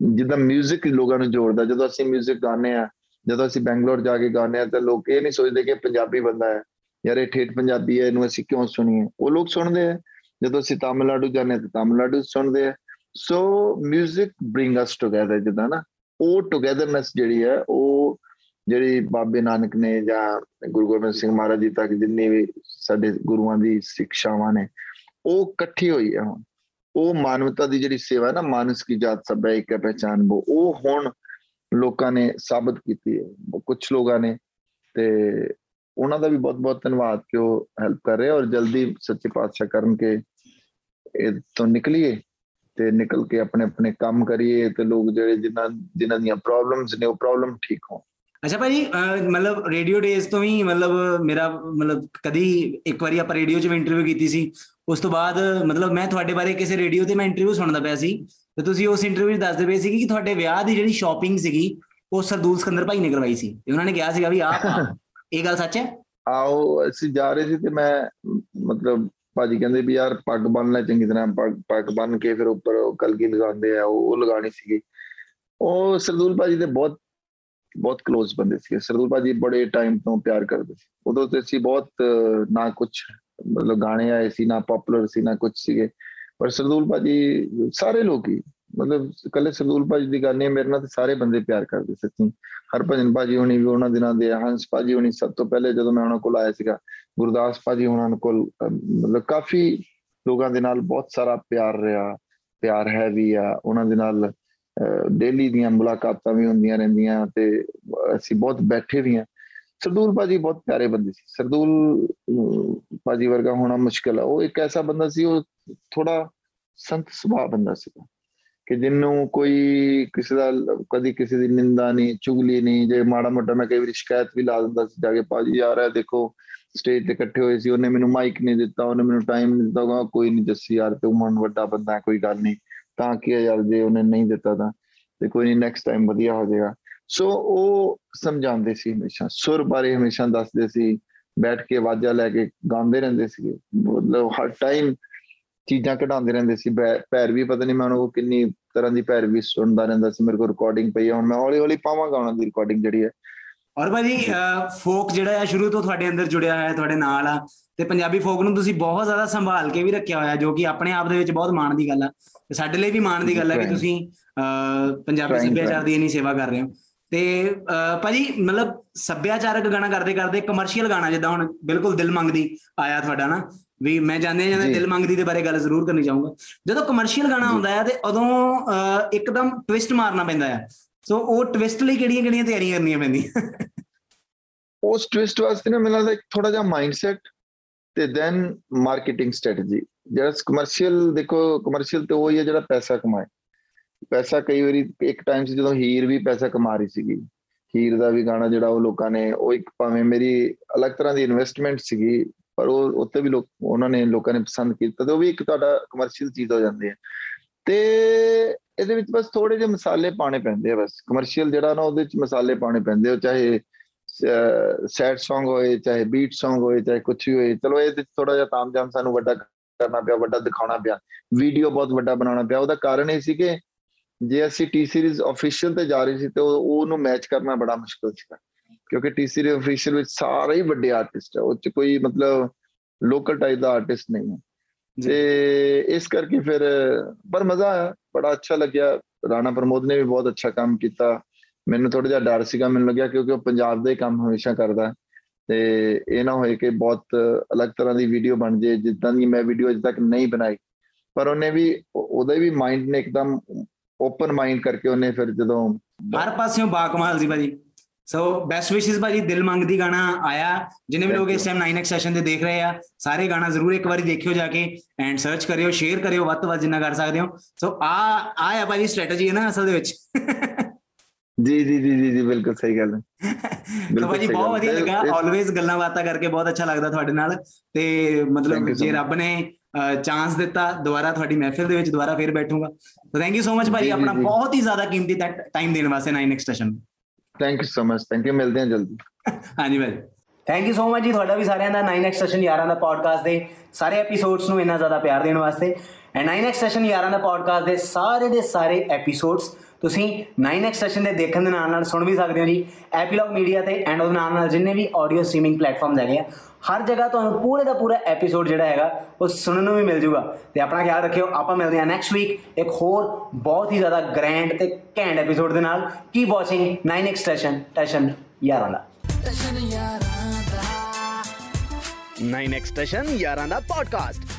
ਜਿੱਦਾਂ 뮤직 ਲੋਕਾਂ ਨੂੰ ਜੋੜਦਾ ਜਦੋਂ ਅਸੀਂ 뮤직 ਗਾਉਂਦੇ ਆ ਜਦੋਂ ਅਸੀਂ ਬੈਂਗਲੌਰ ਜਾ ਕੇ ਗਾਉਂਦੇ ਆ ਤਾਂ ਲੋਕ ਇਹ ਨਹੀਂ ਸੋਚਦੇ ਕਿ ਪੰਜਾਬੀ ਬੰਦਾ ਹੈ ਯਾਰ ਇਹ ਠੇਠ ਪੰਜਾਬੀ ਹੈ ਇਹਨੂੰ ਅਸੀਂ ਕਿਉਂ ਸੁਣੀਏ ਉਹ ਲੋਕ ਸੁਣਦੇ ਆ ਜਦੋਂ ਅਸੀਂ ਤਾਮਿਲਨਾਡੂ ਜਾਂਦੇ ਹਾਂ ਤਾਂ ਤਾਮਿਲਨਾਡੂ ਸੁਣਦੇ ਆ ਸੋ 뮤직 ਬ੍ਰਿੰਗ ਅਸ ਟੁਗੇਦਰ ਜਿੱਦਾਂ ਨਾ ਉਹ ਟੁਗੇਦਰਨੈਸ ਜਿਹੜੀ ਹੈ ਉਹ ਜਿਹੜੀ ਬਾਬੇ ਨਾਨਕ ਨੇ ਜਾਂ ਗੁਰੂ ਗੋਬਿੰਦ ਸਿੰਘ ਮਹਾਰਾਜ ਜੀ ਤੱਕ ਜਿੰਨੀ ਵੀ ਸਾਡੇ ਗੁਰੂਆਂ ਦੀ ਸਿੱਖਿਆਵਾਂ ਨੇ, ਉਹ ਇਕੱਠੀ ਹੋਈ ਹੈ ਹੁਣ। ਉਹ ਮਾਨਵਤਾ ਦੀ ਜਿਹੜੀ ਸੇਵਾ ਹੈ ਨਾ, ਮਾਨਸ ਕੀ ਜਾਤ ਸਭ ਹੈ, ਇੱਕ ਹੈ ਪਹਿਚਾਨ ਉਹ ਉਹ ਹੁਣ ਲੋਕਾਂ ਨੇ ਸਾਬਤ ਕੀਤੀ ਹੈ। ਕੁਝ ਲੋਕਾਂ ਨੇ ਤੇ ਉਹਨਾਂ ਦਾ ਵੀ ਬਹੁਤ ਬਹੁਤ ਧੰਨਵਾਦ ਕਿ ਉਹ ਹੈਲਪ ਕਰ ਰਹੇ ਔਰ ਜਲਦੀ ਸੱਚੇ ਪਾਤਸ਼ਾਹ ਕਰਨ ਕੇ ਇਹ ਤੋਂ ਨਿਕਲੀਏ ਤੇ ਨਿਕਲ ਕੇ ਆਪਣੇ ਆਪਣੇ ਕੰਮ ਕਰੀਏ ਤੇ ਲੋਕ ਜਿਹੜੇ ਜਿਨ੍ਹਾਂ ਜਿਨ੍ਹਾਂ ਦੀਆਂ ਪ੍ਰੋਬਲਮਸ ਨੇ, ਉਹ ਪ੍ਰੋਬਲਮ ਠੀਕ ਹੋਣ। ਅੱਛਾ ਭਾਜੀ, ਅਹ, ਮਤਲਬ ਰੇਡੀਓ ਡੇਜ਼ ਤੋਂ ਹੀ ਮਤਲਬ ਮੇਰਾ ਮਤਲਬ ਕਦੀ ਇੱਕ ਵਾਰੀ ਆਪਾਂ ਰੇਡੀਓ 'ਚ ਵੀ ਇੰਟਰਵਿਊ ਕੀਤੀ ਸੀ। ਉਸ ਤੋਂ ਬਾਅਦ ਮਤਲਬ ਮੈਂ ਤੁਹਾਡੇ ਬਾਰੇ ਕਿਸੇ ਰੇਡੀਓ ਤੇ ਮੈਂ ਇੰਟਰਵਿਊ ਸੁਣਦਾ ਪਿਆ ਸੀ। ਤੇ ਤੁਸੀਂ ਉਸ ਇੰਟਰਵਿਊ 'ਚ ਦੱਸਦੇ ਪਏ ਸੀ ਕਿ ਤੁਹਾਡੇ ਵਿਆਹ ਦੀ ਜਿਹੜੀ ਸ਼ਾਪਿੰਗ ਸੀਗੀ, ਉਹ ਸਰਦੂਲ ਸਿਕੰਦਰ ਭਾਈ ਨੇ ਕਰਵਾਈ ਸੀ। ਤੇ ਉਹਨਾਂ ਨੇ ਕਿਹਾ ਸੀਗਾ ਵੀ ਆਹ ਇਹ ਗੱਲ ਸੱਚ ਹੈ? ਆਓ ਅਸੀਂ ਜਾ ਰਹੇ ਸੀ ਤੇ ਮੈਂ ਮਤਲਬ ਭਾਜੀ ਕਹਿੰਦੇ ਵੀ ਯਾਰ ਪੱਗ ਬੰਨ ਲੈ ਚੰਗੀ ਤਰ੍ਹਾਂ, ਪੱਗ ਪੱਗ ਬੰਨ ਕੇ ਫਿਰ ਉੱਪਰ ਉਹ ਕਲਗੀ ਲਗਾਉਂਦੇ ਆ, ਉਹ ਉਹ ਲਗਾਣੀ ਸੀਗੀ। ਉਹ ਸਰਦੂਲ ਭਾਜੀ ਦੇ ਬਹੁਤ ਬਹੁਤ ক্লোਜ਼ ਬੰਦੇ ਸੀ ਸਰਦੂਲ ਭਾਜੀ ਬੜੇ ਟਾਈਮ ਤੋਂ ਪਿਆਰ ਕਰਦੇ ਸੀ ਉਦੋਂ ਤੇ ਅਸੀਂ ਬਹੁਤ ਨਾ ਕੁਝ ਮਤਲਬ ਗਾਣੇ ਆਏ ਸੀ ਨਾ ਪਪੂਲਰ ਸੀ ਨਾ ਕੁਝ ਸੀਗੇ ਪਰ ਸਰਦੂਲ ਭਾਜੀ ਸਾਰੇ ਲੋਕ ਹੀ ਮਤਲਬ ਕੱਲੇ ਸਰਦੂਲ ਭਾਜੀ ਦੀ ਗੱਲ ਨਹੀਂ ਮੇਰੇ ਨਾਲ ਤੇ ਸਾਰੇ ਬੰਦੇ ਪਿਆਰ ਕਰਦੇ ਸੱਚੀ ਹਰਭਜਨ ਭਾਜੀ ਹੋਣੀ ਵੀ ਉਹਨਾਂ ਦਿਨਾਂ ਦੇ ਹੰਸ ਭਾਜੀ ਹੋਣੀ ਸਭ ਤੋਂ ਪਹਿਲੇ ਜਦੋਂ ਮੈਂ ਉਹਨਾਂ ਕੋਲ ਆਇਆ ਸੀਗਾ ਗੁਰਦਾਸ ਭਾਜੀ ਉਹਨਾਂ ਕੋਲ ਮਤਲਬ ਕਾਫੀ ਲੋਕਾਂ ਦੇ ਨਾਲ ਬਹੁਤ ਸਾਰਾ ਪਿਆਰ ਰਿਹਾ ਪਿਆਰ ਹੈ ਵੀ ਆ ਉਹਨਾਂ ਦੇ ਨਾਲ ਡੇਲੀ ਦੀਆਂ ਮੁਲਾਕਾਤਾਂ ਵੀ ਹੁੰਦੀਆਂ ਰਹਿੰਦੀਆਂ ਤੇ ਅਸੀਂ ਬਹੁਤ ਬੈਠੇ ਵੀ ਆ ਸਰਦੂਲ ਭਾਜੀ ਬਹੁਤ ਪਿਆਰੇ ਬੰਦੇ ਸੀ। ਸਰਦੂਲ ਭਾਜੀ ਵਰਗਾ ਹੋਣਾ ਮੁਸ਼ਕਲ ਆ। ਉਹ ਇੱਕ ਐਸਾ ਬੰਦਾ ਸੀ, ਉਹ ਥੋੜਾ ਸੰਤ ਸੁਭਾਅ ਬੰਦਾ ਸੀ। ਕਿ ਜਿੰਨੂੰ ਕੋਈ ਕਿਸੇ ਦਾ ਕਦੀ ਕਿਸੇ ਦੀ ਨਿੰਦਾ ਨਹੀਂ, ਚੁਗਲੀ ਨਹੀਂ, ਜੇ ਮਾੜਾ ਮੋਟਾ ਮੈਂ ਕਈ ਵਾਰੀ ਸ਼ਿਕਾਇਤ ਵੀ ਲਾ ਦਿੰਦਾ ਸੀ, ਜਾ ਕੇ ਭਾਜੀ ਯਾਰ ਹੈ ਦੇਖੋ ਸਟੇਜ ਤੇ ਇਕੱਠੇ ਹੋਏ ਸੀ, ਉਹਨੇ ਮੈਨੂੰ ਮਾਈਕ ਨਹੀਂ ਦਿੱਤਾ, ਉਹਨੇ ਮੈਨੂੰ ਟਾਈਮ ਨਹੀਂ ਦਿੱਤਾ ਕੋਈ ਨਹੀਂ ਜੱਸੀ ਯਾਰ, ਤੂੰ ਮਨ ਵੱਡਾ ਬੰਦਾ, ਕੋਈ ਗੱਲ ਨਹੀਂ। ਤਾਂ ਕੀ ਯਾਰ ਜੇ ਉਹਨੇ ਨਹੀਂ ਦਿੱਤਾ ਤਾਂ, ਤੇ ਕੋਈ ਨਹੀਂ ਨੈਕਸਟ ਟਾਈਮ ਵਧੀਆ ਹੋ ਜਾਏਗਾ। ਸੋ ਉਹ ਸਮਝਾਉਂਦੇ ਸੀ ਹਮੇਸ਼ਾ, ਸੁਰ ਬਾਰੇ ਹਮੇਸ਼ਾ ਦੱਸਦੇ ਸੀ, ਬੈਠ ਕੇ ਆਵਾਜ਼ਾਂ ਲੈ ਕੇ ਗਾਉਂਦੇ ਰਹਿੰਦੇ ਸੀਗੇ। ਮਤਲਬ ਹਰ ਟਾਈਮ ਚੀਜ਼ਾਂ ਕਢਾਉਂਦੇ ਰਹਿੰਦੇ ਸੀ ਪੈਰ ਵੀ ਪਤਾ ਨਹੀਂ ਮੈਂ ਉਹ ਕਿੰਨੀ ਤਰ੍ਹਾਂ ਦੀ ਪੈਰ ਵੀ ਸੁਣਦਾ ਰਹਿੰਦਾ ਸੀ, ਮੇਰੇ ਕੋਲ ਰਿਕਾਰਡਿੰਗ ਪਈ ਹੈ ਹੁਣ ਮੈਂ ਹੌਲੀ ਹੌਲੀ ਪਾਵਾਂਗਾ ਉਹਨਾਂ ਦੀ ਰਿਕਾਰਡਿੰਗ ਜਿਹੜੀ ਹੈ। ਔਰ ਭਾਜੀ ਫੋਕ ਜਿਹੜਾ ਹੈ ਸ਼ੁਰੂ ਤੋਂ ਤੁਹਾਡੇ ਅੰਦਰ ਜੁੜਿਆ ਹੋਇਆ ਹੈ ਤੁਹਾਡੇ ਨਾਲ ਆ। ਤੇ ਪੰਜਾਬੀ ਫੋਕ ਨੂੰ ਤੁਸੀਂ ਬਹੁਤ ਜ਼ਿਆਦਾ ਸੰਭਾਲ ਕੇ ਵੀ ਰੱਖਿਆ ਹੋਇਆ ਜੋ ਕਿ ਆਪਣੇ ਆਪ ਦੇ ਵਿੱਚ ਬਹੁਤ ਮਾਣ ਦੀ ਗੱਲ ਆ। ਤੇ ਸਾਡੇ ਲਈ ਵੀ ਮਾਣ ਦੀ ਗੱਲ ਹੈ ਕਿ ਤੁਸੀਂ ਪੰਜਾਬੀ ਸੱਭਿਆਚਾਰ ਦੀ ਇਨੀ ਸੇਵਾ ਕਰ ਰਹੇ ਹੋ। ਤੇ ਭਾਜੀ ਮਤਲਬ ਸੱਭਿਆਚਾਰਕ ਗਾਣਾ ਕਰਦੇ ਕਰਦੇ ਕਮਰਸ਼ੀਅਲ ਗਾਣਾ ਜਿੱਦਾਂ ਹੁਣ ਬਿਲਕੁਲ ਦਿਲ ਮੰਗਦੀ ਆਇਆ ਤੁਹਾਡਾ ਨਾ ਵੀ ਮੈਂ ਜਾਣਦੇ ਜਾਂਦੇ ਦਿਲ ਮੰਗਦੀ ਦੇ ਬਾਰੇ ਗੱਲ ਜ਼ਰੂਰ ਕਰਨੀ ਚਾਹੂੰਗਾ। ਜਦੋਂ ਕਮਰਸ਼ੀਅਲ ਗਾਣਾ ਆਉਂਦਾ ਹੈ ਤੇ ਉਦੋਂ ਇੱਕਦਮ ਟਵਿਸਟ ਮਾਰਨਾ ਪੈਂਦਾ ਹੈ ਸੋ ਉਹ ਟਵਿਸਟ ਲਈ ਕਿਹੜੀਆਂ ਕਿਹੜੀਆਂ ਤਿਆਰੀਆਂ ਕਰਨੀਆਂ ਪੈਂਦੀਆਂ? ਉਸ ਟਵਿਸਟ ਵਾਸਤੇ ਨਾ ਮੈਨੂੰ ਲੱਗਦਾ ਥੋੜਾ ਜਿਹਾ ਮਾਈਂਡਸੈਟ ਤੇ ਦੈਨ ਮਾਰਕੀਟਿੰਗ ਸਟ੍ਰੈਟਜੀ ਜਿਹੜਾ ਕਮਰਸ਼ੀਅਲ ਦੇਖੋ ਕਮਰਸ਼ੀਅਲ ਤੇ ਉਹ ਹੀ ਹੈ ਜਿਹੜਾ ਪੈਸਾ ਕਮਾਏ। ਪੈਸਾ ਕਈ ਵਾਰੀ ਇੱਕ ਟਾਈਮ ਸੀ ਜਦੋਂ ਹੀਰ ਵੀ ਪੈਸਾ ਕਮਾ ਰਹੀ ਸੀਗੀ, ਹੀਰ ਦਾ ਵੀ ਗਾਣਾ ਜਿਹੜਾ ਉਹ ਲੋਕਾਂ ਨੇ, ਉਹ ਇੱਕ ਭਾਵੇਂ ਮੇਰੀ ਅਲੱਗ ਤਰ੍ਹਾਂ ਦੀ ਇਨਵੈਸਟਮੈਂਟ ਸੀਗੀ, ਪਰ ਉਹ ਉੱਤੇ ਵੀ ਲੋਕ, ਉਹਨਾਂ ਨੇ ਲੋਕਾਂ ਨੇ ਪਸੰਦ ਕੀਤਾ ਤੇ ਉਹ ਵੀ ਇੱਕ ਤੁਹਾਡਾ ਕਮਰਸ਼ੀਅਲ ਚੀਜ਼ ਹੋ ਜਾਂਦੀ ਹੈ। ਤੇ ਇਹਦੇ ਵਿੱਚ ਬਸ ਥੋੜੇ ਜਿਹੇ ਮਸਾਲੇ ਪਾਣੇ ਪੈਂਦੇ ਆ ਬਸ। ਕਮਰਸ਼ੀਅਲ ਜਿਹੜਾ ਨਾ ਉਹਦੇ ਵਿੱਚ ਮਸਾਲੇ ਪਾਣੇ ਪੈਂਦੇ ਉਹ ਚਾਹੇ ਸੈਡ Song ਹੋਏ, ਚਾਹੇ ਬੀਟ Song ਹੋਏ, ਚਾਹੇ ਕੁਝ ਵੀ ਹੋਏ। ਚਲੋ ਇਹਦੇ ਵਿੱਚ ਥੋੜਾ ਜਿਹਾ ਤਾਮਜਾਮ ਸਾਨੂੰ ਵੱਡਾ ਕਰਨਾ ਪਿਆ, ਵੱਡਾ ਦਿਖਾਉਣਾ ਪਿਆ। ਵੀਡੀਓ ਬਹੁਤ ਵੱਡਾ ਬਣਾਉਣਾ ਪਿਆ। ਉਹਦਾ ਕਾਰਨ ਇਹ ਸੀ ਕਿ ਜੇ ਅਸੀਂ ਟੀ ਸੀਰੀਜ਼ ਅਫੀਸ਼ੀਅਲ ਤੇ ਜਾ ਰਹੀ ਸੀ ਤੇ ਉਹਨੂੰ ਮੈਚ ਕਰਨਾ ਬੜਾ ਮੁਸ਼ਕਲ ਸੀ ਕਿਉਂਕਿ ਟੀ ਸੀਰੀਜ਼ ਅਫੀਸ਼ੀਅਲ ਵਿੱਚ ਸਾਰੇ ਹੀ ਵੱਡੇ ਆਰਟਿਸਟ ਹੈ ਉਹ ਚ ਕੋਈ ਮਤਲਬ ਲੋਕਲ ਟਾਈਪ ਦਾ ਆਰਟਿਸਟ ਨਹੀਂ ਹੈ। ਤੇ ਇਸ ਕਰਕੇ ਫਿਰ, ਪਰ ਮਜ਼ਾ ਆਇਆ, ਬੜਾ ਅੱਛਾ ਲੱਗਿਆ। ਰਾਣਾ ਪ੍ਰਮੋਦ ਨੇ ਵੀ ਬਹੁਤ ਅੱਛਾ ਕੰਮ ਕੀਤਾ। ਮੈਨੂੰ ਥੋੜਾ ਜਿਹਾ ਡਰ ਸੀਗਾ, ਮੈਨੂੰ ਲੱਗਿਆ ਕਿਉਂਕਿ ਉਹ ਪੰਜਾਬ ਦਾ ਹੀ ਕੰਮ ਹਮੇਸ਼ਾ ਕਰਦਾ ਤੇ ਇਹ ਨਾ ਹੋਏ ਕਿ ਬਹੁਤ ਅਲੱਗ ਤਰ੍ਹਾਂ ਦੀ ਵੀਡੀਓ ਬਣ ਜੇ ਜਿੱਦਾਂ ਦੀ ਮੈਂ ਵੀਡੀਓ ਅਜੇ ਤੱਕ ਨਹੀਂ ਬਣਾਈ। ਪਰ ਉਹਨੇ ਵੀ ਉਹਦਾ ਵੀ ਮਾਈਂਡ ਨੇ ਇੱਕਦਮ ਓਪਨ ਮਾਈਂਡ ਕਰਕੇ ਉਹਨੇ ਫਿਰ ਜਦੋਂ ਹਰ ਪਾਸਿਓਂ ਬਾਕਮਾਲ ਸੀ ਭਾਜੀ। ਸੋ ਬੈਸਟ ਵਿਸ਼ੇਸ ਭਾਜੀ ਦਿਲ ਮੰਗਦੀ ਗਾਣਾ ਆਇਆ। ਜਿਨੇ ਵੀ ਲੋਕ ਇਸ ਟਾਈਮ 9x ਸੈਸ਼ਨ ਤੇ ਦੇਖ ਰਹੇ ਆ ਸਾਰੇ ਗਾਣਾ ਜ਼ਰੂਰ ਇੱਕ ਵਾਰੀ ਦੇਖਿਓ ਜਾ ਕੇ ਐਂਡ ਸਰਚ ਕਰਿਓ ਸ਼ੇਅਰ ਕਰਿਓ ਵੱਧ ਤੋਂ ਵੱਧ ਜਿੰਨਾ ਕਰ ਸਕਦੇ ਹੋ। ਸੋ ਆ ਆ ਆ ਭਾਜੀ ਸਟ੍ਰੈਟਜੀ ਹੈ ਨਾ ਅਸਲ ਦੇ ਵਿੱਚ। ਜੀ ਜੀ ਜੀ ਜੀ ਬਿਲਕੁਲ ਸਹੀ ਗੱਲ ਹੈ। ਬਿਲਕੁਲ ਭਾਜੀ ਬਹੁਤ ਵਧੀਆ ਲੱਗਾ। ਆਲਵੇਜ਼ ਗੱਲਾਂ ਬਾਤਾਂ ਕਰਕੇ ਬਹੁਤ ਅੱਛਾ ਲੱਗਦਾ ਤੁਹਾਡੇ ਨਾਲ। ਤੇ ਮਤਲਬ ਜੇ ਰੱਬ ਨੇ ਚਾਂਸ ਦਿੱਤਾ ਦੁਬਾਰਾ ਤੁਹਾਡੀ ਮਹਿਫਿਲ ਦੇ ਵਿੱਚ ਦੁਬਾਰਾ ਫੇਰ ਬੈਠੂਗਾ। So thank you so much ਭਾਈ ਆਪਣਾ ਬਹੁਤ ਹੀ ਜ਼ਿਆਦਾ ਕੀਮਤੀ ਟਾਈਮ ਦੇਣ ਵਾਸਤੇ 9x session thank you so much thank you ਮਿਲਦੇ ਹਾਂ ਜਲਦੀ। ਹਾਂਜੀ ਭਾਈ। ਥੈਂਕ ਯੂ ਸੋ ਮਚ ਜੀ, ਤੁਹਾਡਾ ਵੀ ਸਾਰਿਆਂ ਦਾ 9x ਸੈਸ਼ਨ ਯਾਰਾਂ ਦਾ ਪੋਡਕਾਸਟ ਦੇ ਸਾਰੇ ਐਪੀਸੋਡਸ ਨੂੰ ਇੰਨਾ ਜ਼ਿਆਦਾ ਪਿਆਰ ਦੇਣ ਵਾਸਤੇ। ਐਂਡ 9x ਸੈਸ਼ਨ ਯਾਰਾਂ ਦਾ ਪੋਡਕਾਸਟ ਦੇ ਸਾਰੇ ਦੇ ਸਾਰੇ ਐਪੀਸੋਡਸ ਤੁਸੀਂ 9x ਸੈਸ਼ਨ ਦੇ ਦੇਖਣ ਦੇ ਨਾਲ ਨਾਲ ਸੁਣ ਵੀ ਸਕਦੇ ਹੋ ਜੀ। ਐਪੀਲੌਗ ਮੀਡੀਆ ਤੇ ਐਂਡ ਉਹਦੇ ਨਾਲ ਨਾਲ ਜਿੰਨੇ ਵੀ ਆਡੀਓ ਸਟ੍ਰੀਮਿੰਗ ਪਲੇਟਫਾਰਮਸ ਹੈਗੇ ਆ ਹਰ ਜਗ੍ਹਾ ਤੁਹਾਨੂੰ ਪੂਰੇ ਦਾ ਪੂਰਾ ਐਪੀਸੋਡ ਜਿਹੜਾ ਹੈਗਾ ਉਹ ਸੁਣਨ ਨੂੰ ਵੀ ਮਿਲ ਜੂਗਾ। ਤੇ ਆਪਣਾ ਖਿਆਲ ਰੱਖਿਓ ਆਪਾਂ ਮਿਲਦੇ ਹਾਂ ਨੈਕਸਟ ਵੀਕ ਇੱਕ ਹੋਰ ਬਹੁਤ ਹੀ ਜ਼ਿਆਦਾ ਗ੍ਰੈਂਡ ਤੇ ਘੈਂਟ ਐਪੀਸੋਡ ਦੇ ਨਾਲ। Keep watching 9x session station ਯਾਰਾਂ ਦਾ। 9x ਸਟੇਸ਼ਨ ਯਾਰਾਂ ਦਾ ਪੋਡਕਾਸਟ